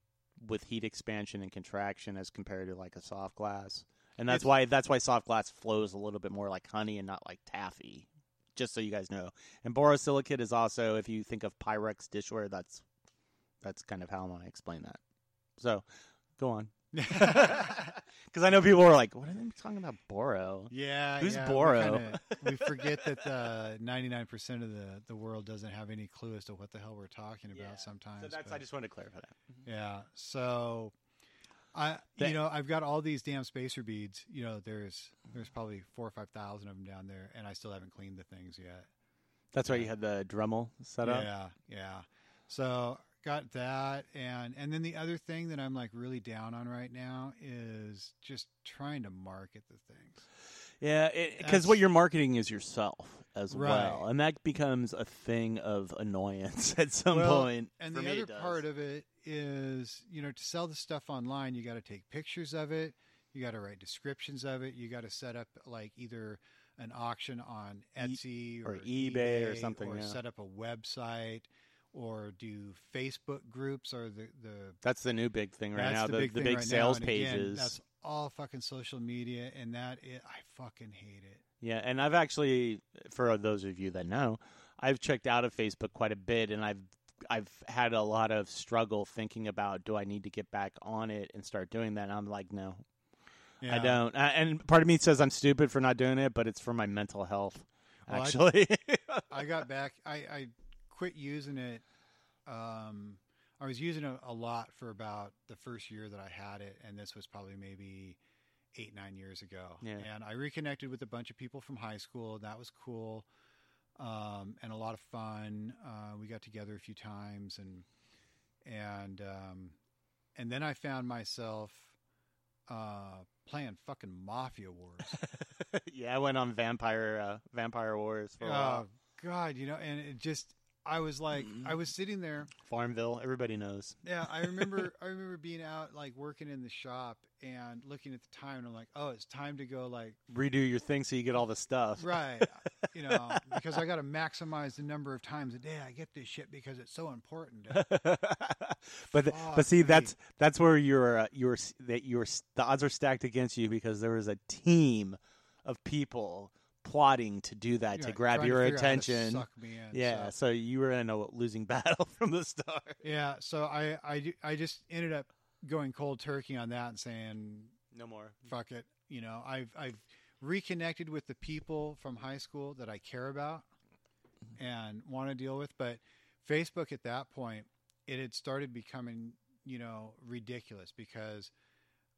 with heat expansion and contraction as compared to like a soft glass. And that's It's- why that's why soft glass flows a little bit more like honey and not like taffy. Just so you guys know. And borosilicate is also if you think of Pyrex dishware, that's that's kind of how I want to explain that. So, go on. [LAUGHS] [LAUGHS] Because I know people are like, "What are they talking about, boro?" Yeah, Who's yeah, Boro? We, kinda- [LAUGHS] we forget that uh, ninety nine percent of the the world doesn't have any clue as to what the hell we're talking about Yeah. sometimes. So that's I just wanted to clarify that. Mm-hmm. yeah. So, I That- you know I've got all these damn spacer beads. You know, there's there's probably four or five thousand of them down there, and I still haven't cleaned the things yet. That's why you had the Dremel set up. Yeah, yeah. So got that, and and then the other thing that I'm like really down on right now is just trying to market the things. Yeah, because what you're marketing is yourself as Right. well, and that becomes a thing of annoyance [LAUGHS] at some Well, point. And the other part of it is, you know, to sell the stuff online, you got to take pictures of it. You got to write descriptions of it. You got to set up like either an auction on Etsy or or, eBay or something, or yeah. set up a website, or do Facebook groups or the the that's the new big thing right now. the, The, big the big right sales again, pages. that's all fucking social media, and that it, I fucking hate it. Yeah, and I've actually, for those of you that know, I've checked out of Facebook quite a bit, and I've I've had a lot of struggle thinking about do I need to get back on it and start doing that. And I'm like, no, I don't. And part of me says I'm stupid for not doing it, but it's for my mental health. Well, I- Actually, [LAUGHS] I got back. I, I quit using it. Um, I was using it a lot for about the first year that I had it, and this was probably maybe eight nine years ago. Yeah. And I reconnected with a bunch of people from high school. That was cool, um, and a lot of fun. Uh, we got together a few times, and and um, and then I found myself uh, playing fucking Mafia Wars. [LAUGHS] yeah, I went on Vampire uh, Vampire Wars for a while. Oh God, you know, and it just I was like I was sitting there. Farmville, everybody knows. Yeah, I remember [LAUGHS] I remember being out like working in the shop and looking at the time and I'm like, "Oh, it's time to go like Redo your thing so you get all the stuff. right, [LAUGHS] you know, because I got to maximize the number of times a day I get this shit because it's so important." [LAUGHS] but the, but see me. that's that's where you're uh, you're that you're the odds are stacked against you because there was a team of people plotting to do that to grab your figure out how to attention. suck me in, yeah, so- so you were in a losing [LAUGHS] battle from the start. yeah. So I I I just ended up going cold turkey on that and saying No more. fuck it. You know, I've I've reconnected with the people from high school that I care about and want to deal with. But Facebook at that point, it had started becoming, you know, ridiculous because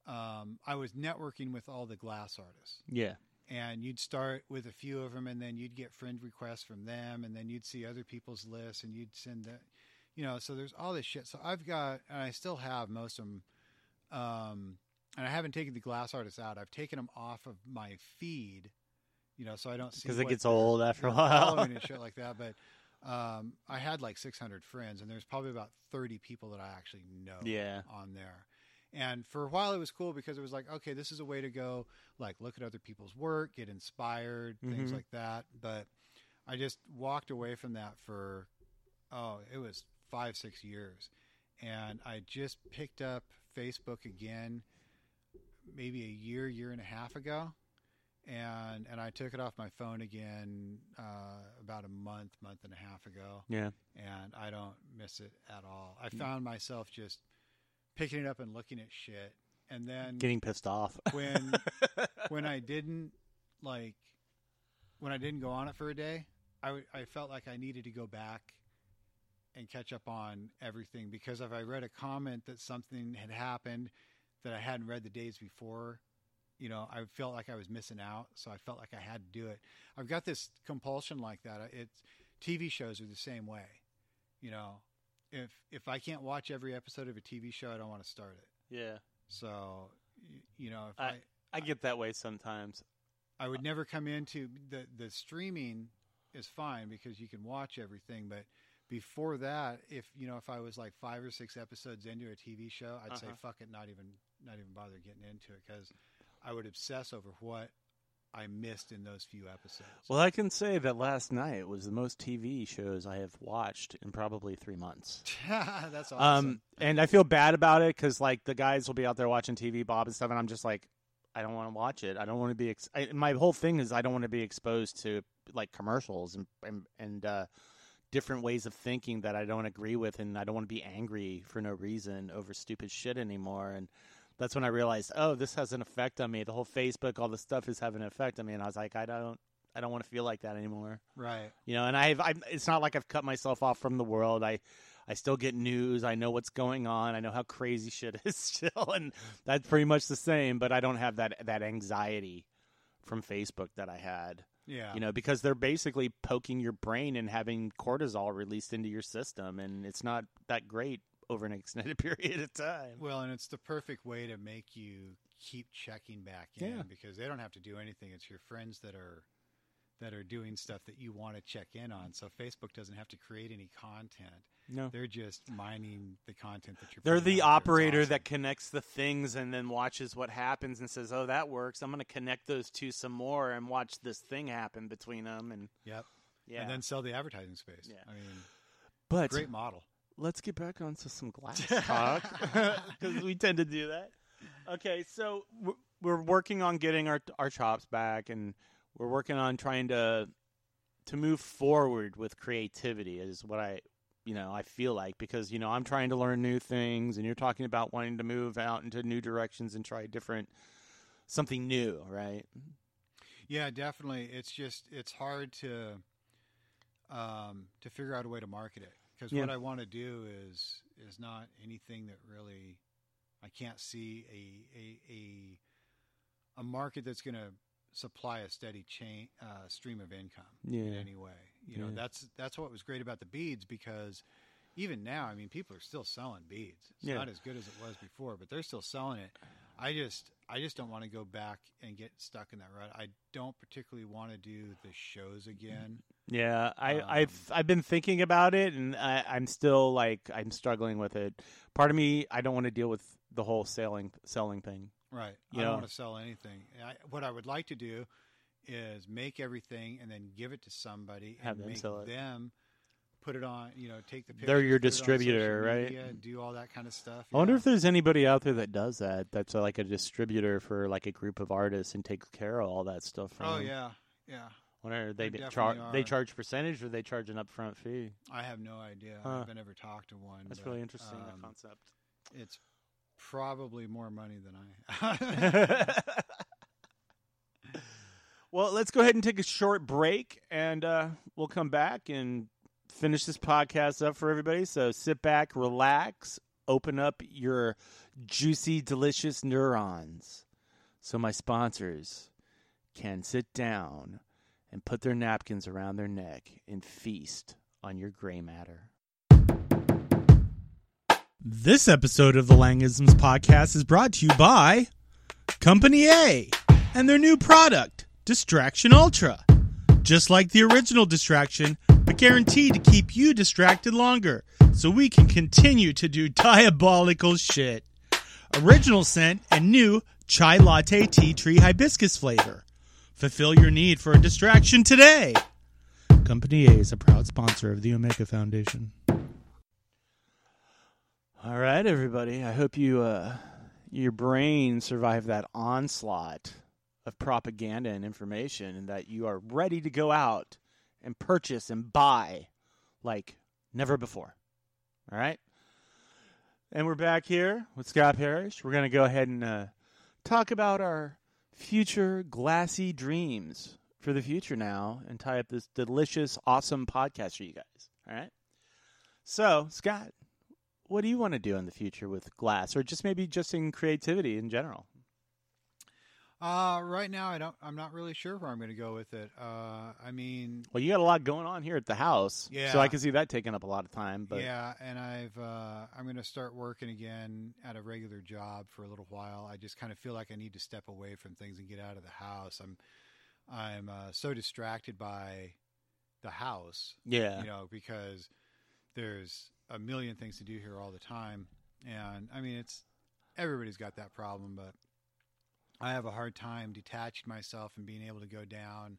um, I was networking with all the glass artists. Yeah. And you'd start with a few of them, and then you'd get friend requests from them, and then you'd see other people's lists, and you'd send that, you know. So there's all this shit. So I've got, and I still have most of them, um, and I haven't taken the glass artists out. I've taken them off of my feed, you know, so I don't see because it gets old after a while. and shit like that. But um, I had like 600 friends, and there's probably about 30 people that I actually know Yeah. on there. And for a while, it was cool because it was like, okay, this is a way to go, like, look at other people's work, get inspired, things Mhm. like that. But I just walked away from that for, oh, it was five, six years. And I just picked up Facebook again, maybe a year, year and a half ago. And and I took it off my phone again uh, about a month, month and a half ago yeah, and I don't miss it at all. I found myself just picking it up and looking at shit, and then getting pissed off. [LAUGHS] when when I didn't like when I didn't go on it for a day, I w- I felt like I needed to go back and catch up on everything because if I read a comment that something had happened that I hadn't read the days before, you know, I felt like I was missing out, so I felt like I had to do it. I've got this compulsion like that. It's TV shows are the same way. You know, if if I can't watch every episode of a TV show, I don't want to start it. yeah, So, you know, if I- I I get that way sometimes. I would never come into the the streaming is fine because you can watch everything, but before that, if you know, if I was like five or six episodes into a TV show, I'd say Uh-huh. fuck it, not even not even bother getting into it because I would obsess over what I missed in those few episodes. Well, I can say that last night was the most TV shows I have watched in probably three months. [LAUGHS] That's awesome. Um, and I feel bad about it because like the guys will be out there watching TV, Bob and stuff, and I'm just like, I don't want to watch it. I don't want to be. Ex- I, my whole thing is I don't want to be exposed to like commercials and and, and uh, different ways of thinking that I don't agree with, and I don't want to be angry for no reason over stupid shit anymore. And that's when I realized, oh, this has an effect on me. The whole Facebook, all the stuff is having an effect on me, and I was like, I don't. I don't want to feel like that anymore right. you know and i've I, it's not like i've cut myself off from the world i i still get news i know what's going on i know how crazy [LAUGHS] shit is still and that's pretty much the same but i don't have that that anxiety from facebook that i had Yeah. you know because they're basically poking your brain and having cortisol released into your system and it's not that great over an extended [LAUGHS] period of time Well, and it's the perfect way to make you keep checking back in Yeah. because they don't have to do anything. It's your friends that are that are doing stuff that you want to check in on. So Facebook doesn't have to create any content. no They're just mining the content that you're. They're the out there. It's operator awesome. that connects the things and then watches what happens and says, "Oh, that works. I'm going to connect those two some more and watch this thing happen between them." And Yep. yeah, And then sell the advertising space. Yeah. I mean, but great model. Let's get back onto some glass [LAUGHS] talk [LAUGHS] because we tend to do that. Okay, so we're- we're working on getting our our chops back, and we're working on trying to to move forward with creativity. Is what I you know I feel like because you know I'm trying to learn new things, and you're talking about wanting to move out into new directions and try different something new, right? Yeah, definitely. It's just it's hard to um, to figure out a way to market it because Yeah. what I want to do is is not anything that really I can't see a a a, a market that's going to supply a steady chain uh, stream of income in any way. You know, that's that's what was great about the beads because even now, I mean, people are still selling beads. It's Yeah. not as good as it was before, but they're still selling it. I just I just don't want to go back and get stuck in that rut. I don't particularly want to do the shows again. Yeah, I, Um, I've I've been thinking about it, and I, I'm still like I'm struggling with it. Part of me, I don't want to deal with the whole selling selling thing. Right. You I don't want to sell anything. I, what I would like to do is make everything and then give it to somebody Have and them make them put it on. You know, take the. They're your pictures, put it on social distributor, right? media, Do all that kind of stuff. I wonder yeah. if there's anybody out there that does that. That's like a distributor for like a group of artists and takes care of all that stuff. From Oh them. yeah, yeah. Wonder they There charge they charge percentage or they charge an upfront fee. I have no idea. Huh. I haven't ever talked to one. That's but, really interesting. um, concept. It's probably more money than I. [LAUGHS] [LAUGHS] well, let's go ahead and take a short break, and uh, we'll come back and finish this podcast up for everybody. So sit back, relax, open up your juicy, delicious neurons, so my sponsors can sit down and put their napkins around their neck and feast on your gray matter. This episode of the Langisms podcast is brought to you by Company A and their new product, Distraction Ultra. Just like the original Distraction, but guaranteed to keep you distracted longer so we can continue to do diabolical shit. Original scent and new chai latte tea tree hibiscus flavor. Fulfill your need for a distraction today. Company A is a proud sponsor of the Omega Foundation. All right, everybody. I hope you, uh, your brain survived that onslaught of propaganda and information, and that you are ready to go out and purchase and buy like never before. All right. And we're back here with Scott Parish. We're going to go ahead and uh, talk about our future glassy dreams for the future now and tie up this delicious, awesome podcast for you guys. All right. So, Scott, what do you want to do in the future with glass or just maybe just in creativity in general? Uh, right now, I don't. I'm not really sure where I'm going to go with it. Uh, I mean, Well, you got a lot going on here at the house. Yeah. So I can see that taking up a lot of time. But yeah, and I've uh, I'm going to start working again at a regular job for a little while. I just kind of feel like I need to step away from things and get out of the house. I'm I'm uh, so distracted by the house, yeah. you know, because there's a million things to do here all the time, and I mean it's everybody's got that problem, but I have a hard time detaching myself and being able to go down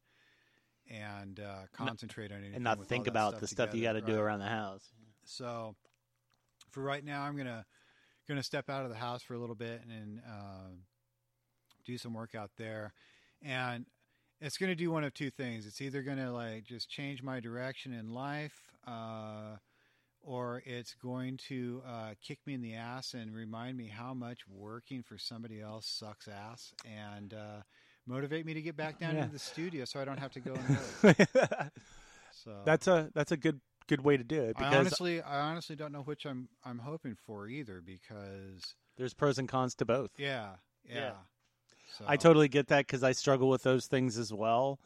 and uh, concentrate on anything and not think about the stuff you got together, to do around the house. So for right now, I'm gonna gonna step out of the house for a little bit and uh, do some work out there, and it's gonna do one of two things. It's either gonna like just change my direction in life, uh, or it's going to uh, kick me in the ass and remind me how much working for somebody else sucks ass, and uh, motivate me to get back down Yeah. into the studio so I don't have to go and. [LAUGHS] So that's a that's a good good way to do it I honestly, I honestly don't know which I'm I'm hoping for either because there's pros and cons to both. yeah, yeah. Yeah. So, I totally get that because I struggle with those things as well.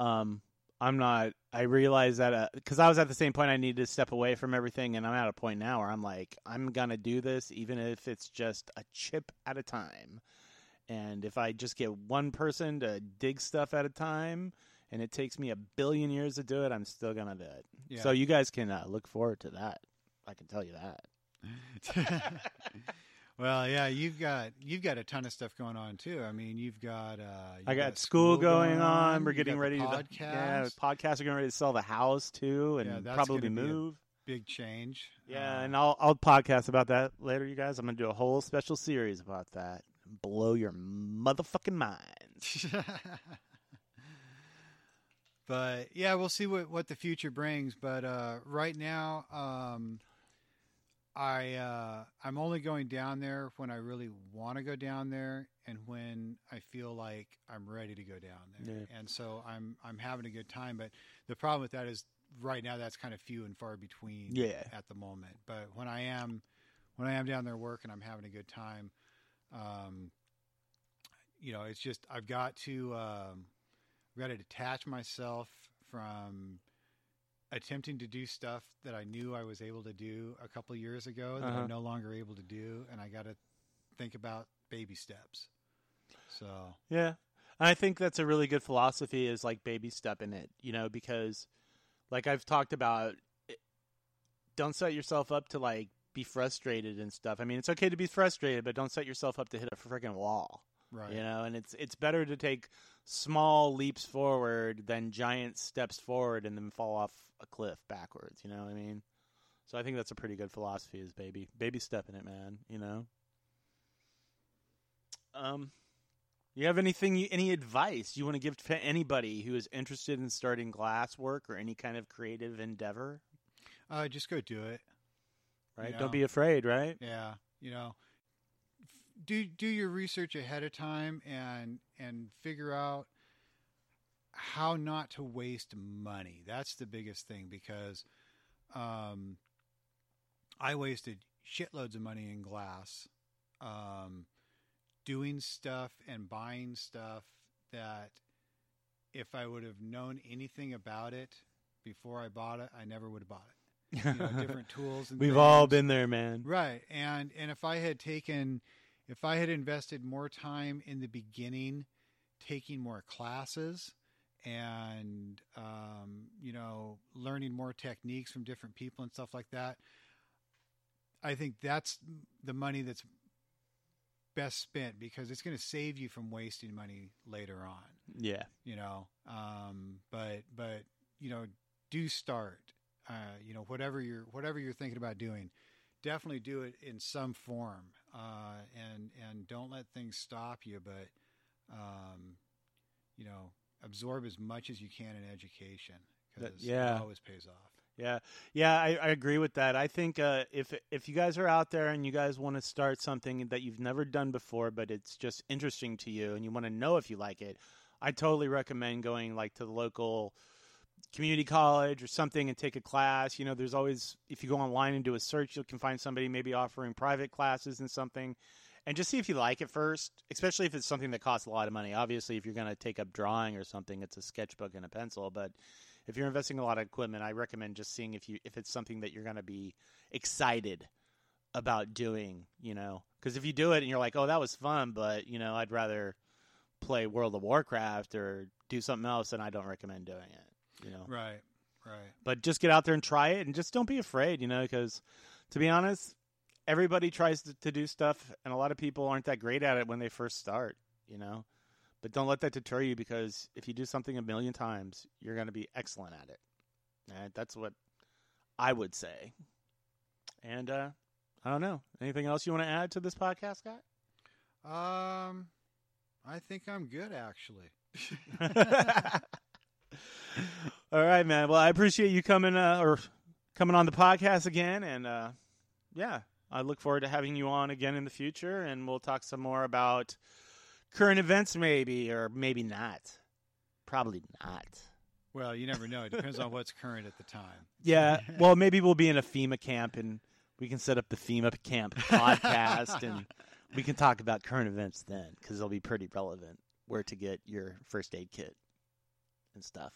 Um, I'm not. I realize that because I was at the same point I needed to step away from everything, and I'm at a point now where I'm like, I'm gonna do this, even if it's just a chip at a time. And if I just get one person to dig stuff at a time, and it takes me a billion years to do it, I'm still gonna do it. Yeah. So you guys can uh, look forward to that. I can tell you that. [LAUGHS] well, yeah, you've got you've got a ton of stuff going on too. I mean, you've got uh, you've I got, school, going on. We're getting ready to podcast. yeah, podcasts are getting ready to sell the house too, and Yeah, probably gonna be a- move. big change. Yeah, Uh, and I'll I'll podcast about that later, you guys. I'm gonna do a whole special series about that. Blow your motherfucking minds. [LAUGHS] but yeah, we'll see what, what the future brings. But uh, right now, um, I uh, I'm only going down there when I really want to go down there, and when I feel like I'm ready to go down there. Yeah. And so I'm I'm having a good time. But the problem with that is right now that's kind of few and far between. Yeah. At the moment, but when I am when I am down there working, I'm having a good time. Um, you know, it's just I've got to um, I've got to detach myself from attempting to do stuff that I knew I was able to do a couple of years ago that Uh-huh. I'm no longer able to do, and I got to think about baby steps. So Yeah. And I think that's a really good philosophy is like baby step in it, you know, because like I've talked about don't set yourself up to like be frustrated and stuff. I mean, it's okay to be frustrated, but don't set yourself up to hit a freaking wall. Right, You know, and it's it's better to take small leaps forward than giant steps forward and then fall off a cliff backwards, you know what I mean? So I think that's a pretty good philosophy is baby baby step in it, man, you know? Um you have anything you- any advice you want to give to anybody who is interested in starting glass work or any kind of creative endeavor? uh, just go do it. Right? Yeah. Don't be afraid, right? Yeah, you know, do do your research ahead of time and and figure out how not to waste money. That's the biggest thing because um, I wasted shitloads of money in glass, um, doing stuff and buying stuff that if I would have known anything about it before I bought it, I never would have bought it. You know, [LAUGHS] different tools and We've all been there, man. Right. And and if I had taken if I had invested more time in the beginning taking more classes and um, you know learning more techniques from different people and stuff like that i think that's the money that's best spent because it's going to save you from wasting money later on Yeah. you know um, but but you know do start uh, you know whatever you're whatever you're thinking about doing definitely do it in some form uh, and and don't let things stop you but um, you know absorb as much as you can in education because yeah. it always pays off Yeah, yeah, I, I agree with that. I think uh, if if you guys are out there and you guys want to start something that you've never done before, but it's just interesting to you, and you want to know if you like it, I totally recommend going like to the local community college or something and take a class. You know, there's always if you go online and do a search, you can find somebody maybe offering private classes and something. And just see if you like it first, especially if it's something that costs a lot of money. Obviously, if you're going to take up drawing or something, it's a sketchbook and a pencil. But if you're investing a lot of equipment, I recommend just seeing if you if it's something that you're going to be excited about doing. You know, because if you do it and you're like, oh, that was fun, but you know, I'd rather play World of Warcraft or do something else, then I don't recommend doing it. You know, right right but just get out there and try it, and just don't be afraid. You know, because to be honest, everybody tries to, to do stuff, and a lot of people aren't that great at it when they first start. You know. But don't let that deter you because if you do something a million times, you're going to be excellent at it. And that's what I would say. And uh, I don't know. Anything else you want to add to this podcast, Scott? um i think i'm good actually [LAUGHS] [LAUGHS] All right, man. Well, I appreciate you coming uh, or coming on the podcast again, and uh, yeah, I look forward to having you on again in the future, and we'll talk some more about current events, maybe or maybe not. Probably not. well you never know it depends on what's current at the time Yeah. [LAUGHS] Well, maybe we'll be in a FEMA camp and we can set up the FEMA camp podcast and we can talk about current events then because they'll be pretty relevant. Where to get your first aid kit and stuff.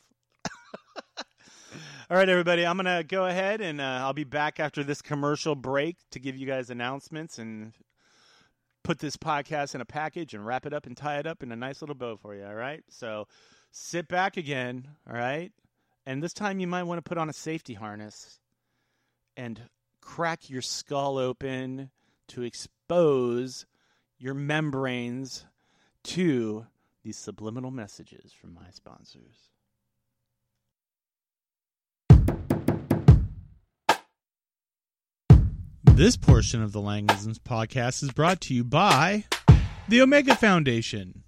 All right, everybody. I'm gonna go ahead and uh, I'll be back after this commercial break to give you guys announcements and put this podcast in a package and wrap it up and tie it up in a nice little bow for you. All right. So sit back again. All right. And this time you might want to put on a safety harness and crack your skull open to expose your membranes to these subliminal messages from my sponsors. This portion of the Langisms podcast is brought to you by the Omega Foundation,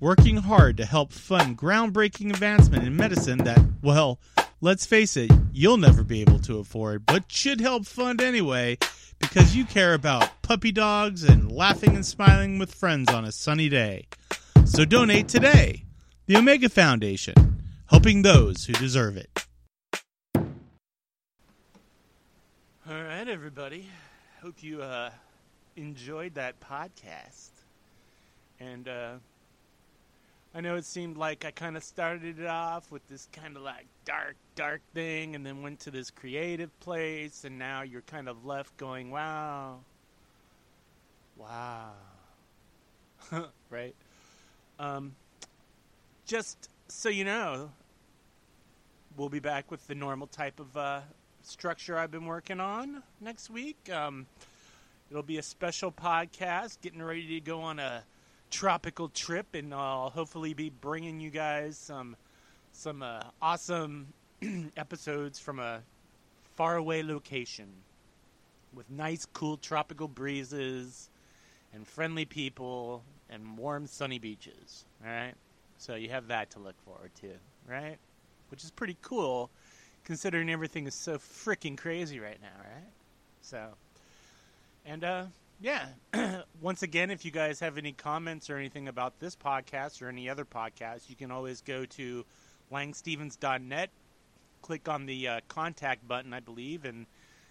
working hard to help fund groundbreaking advancement in medicine that, well, let's face it, you'll never be able to afford, but should help fund anyway because you care about puppy dogs and laughing and smiling with friends on a sunny day. So donate today. The Omega Foundation, helping those who deserve it. All right, everybody. Hope you uh, enjoyed that podcast. And uh, I know it seemed like I kind of started it off with this kind of like dark, dark thing and then went to this creative place, and now you're kind of left going, wow. Wow. [LAUGHS] right? Um, just so you know, we'll be back with the normal type of uh, structure I've been working on next week. Um, it'll be a special podcast, getting ready to go on a tropical trip, and I'll hopefully be bringing you guys some some uh, awesome [CLEARS THROAT] episodes from a faraway location with nice, cool tropical breezes and friendly people and warm, sunny beaches. All right, so you have that to look forward to, right? Which is pretty cool considering everything is so freaking crazy right now, right? So, and uh, yeah, [CLEARS THROAT] once again, if you guys have any comments or anything about this podcast or any other podcast, you can always go to langstevens.net, click on the uh, contact button, I believe, and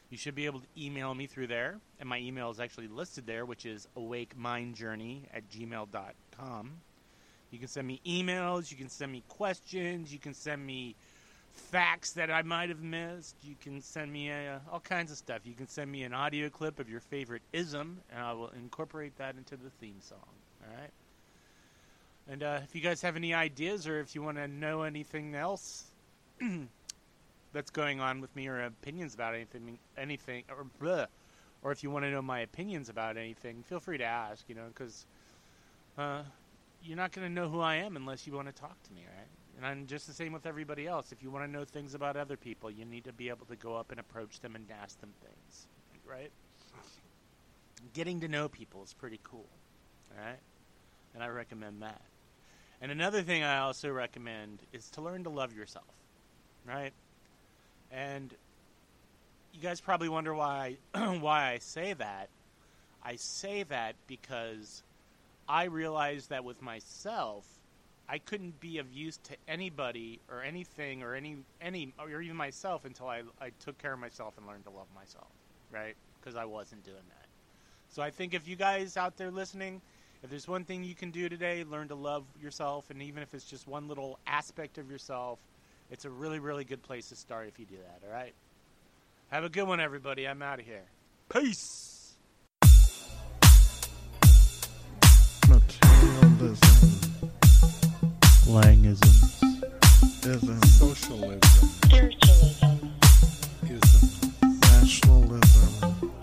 you should be able to email me through there. And my email is actually listed there, which is awakemindjourney at gmail.com. You can send me emails, you can send me questions, you can send me facts that I might have missed. You can send me uh, all kinds of stuff. You can send me an audio clip of your favorite ism, and I will incorporate that into the theme song. All right. And uh, if you guys have any ideas or if you want to know anything else [CLEARS THROAT] that's going on with me or opinions about anything, anything, or bleh, or if you want to know my opinions about anything, feel free to ask. You know, because uh, you're not going to know who I am unless you want to talk to me, right? And I'm just the same with everybody else. If you want to know things about other people, you need to be able to go up and approach them and ask them things, right? Getting to know people is pretty cool, right? And I recommend that. And another thing I also recommend is to learn to love yourself, right? And you guys probably wonder why [CLEARS THROAT] why I say that. I say that because I realized that with myself, I couldn't be of use to anybody or anything or any any or even myself until I I took care of myself and learned to love myself, right? Because I wasn't doing that. So I think if you guys out there listening, if there's one thing you can do today, learn to love yourself, and even if it's just one little aspect of yourself, it's a really really good place to start if you do that. All right. Have a good one, everybody. I'm out of here. Peace. Materialism Langisms. ism. Socialism. Spiritualism. Ism. Nationalism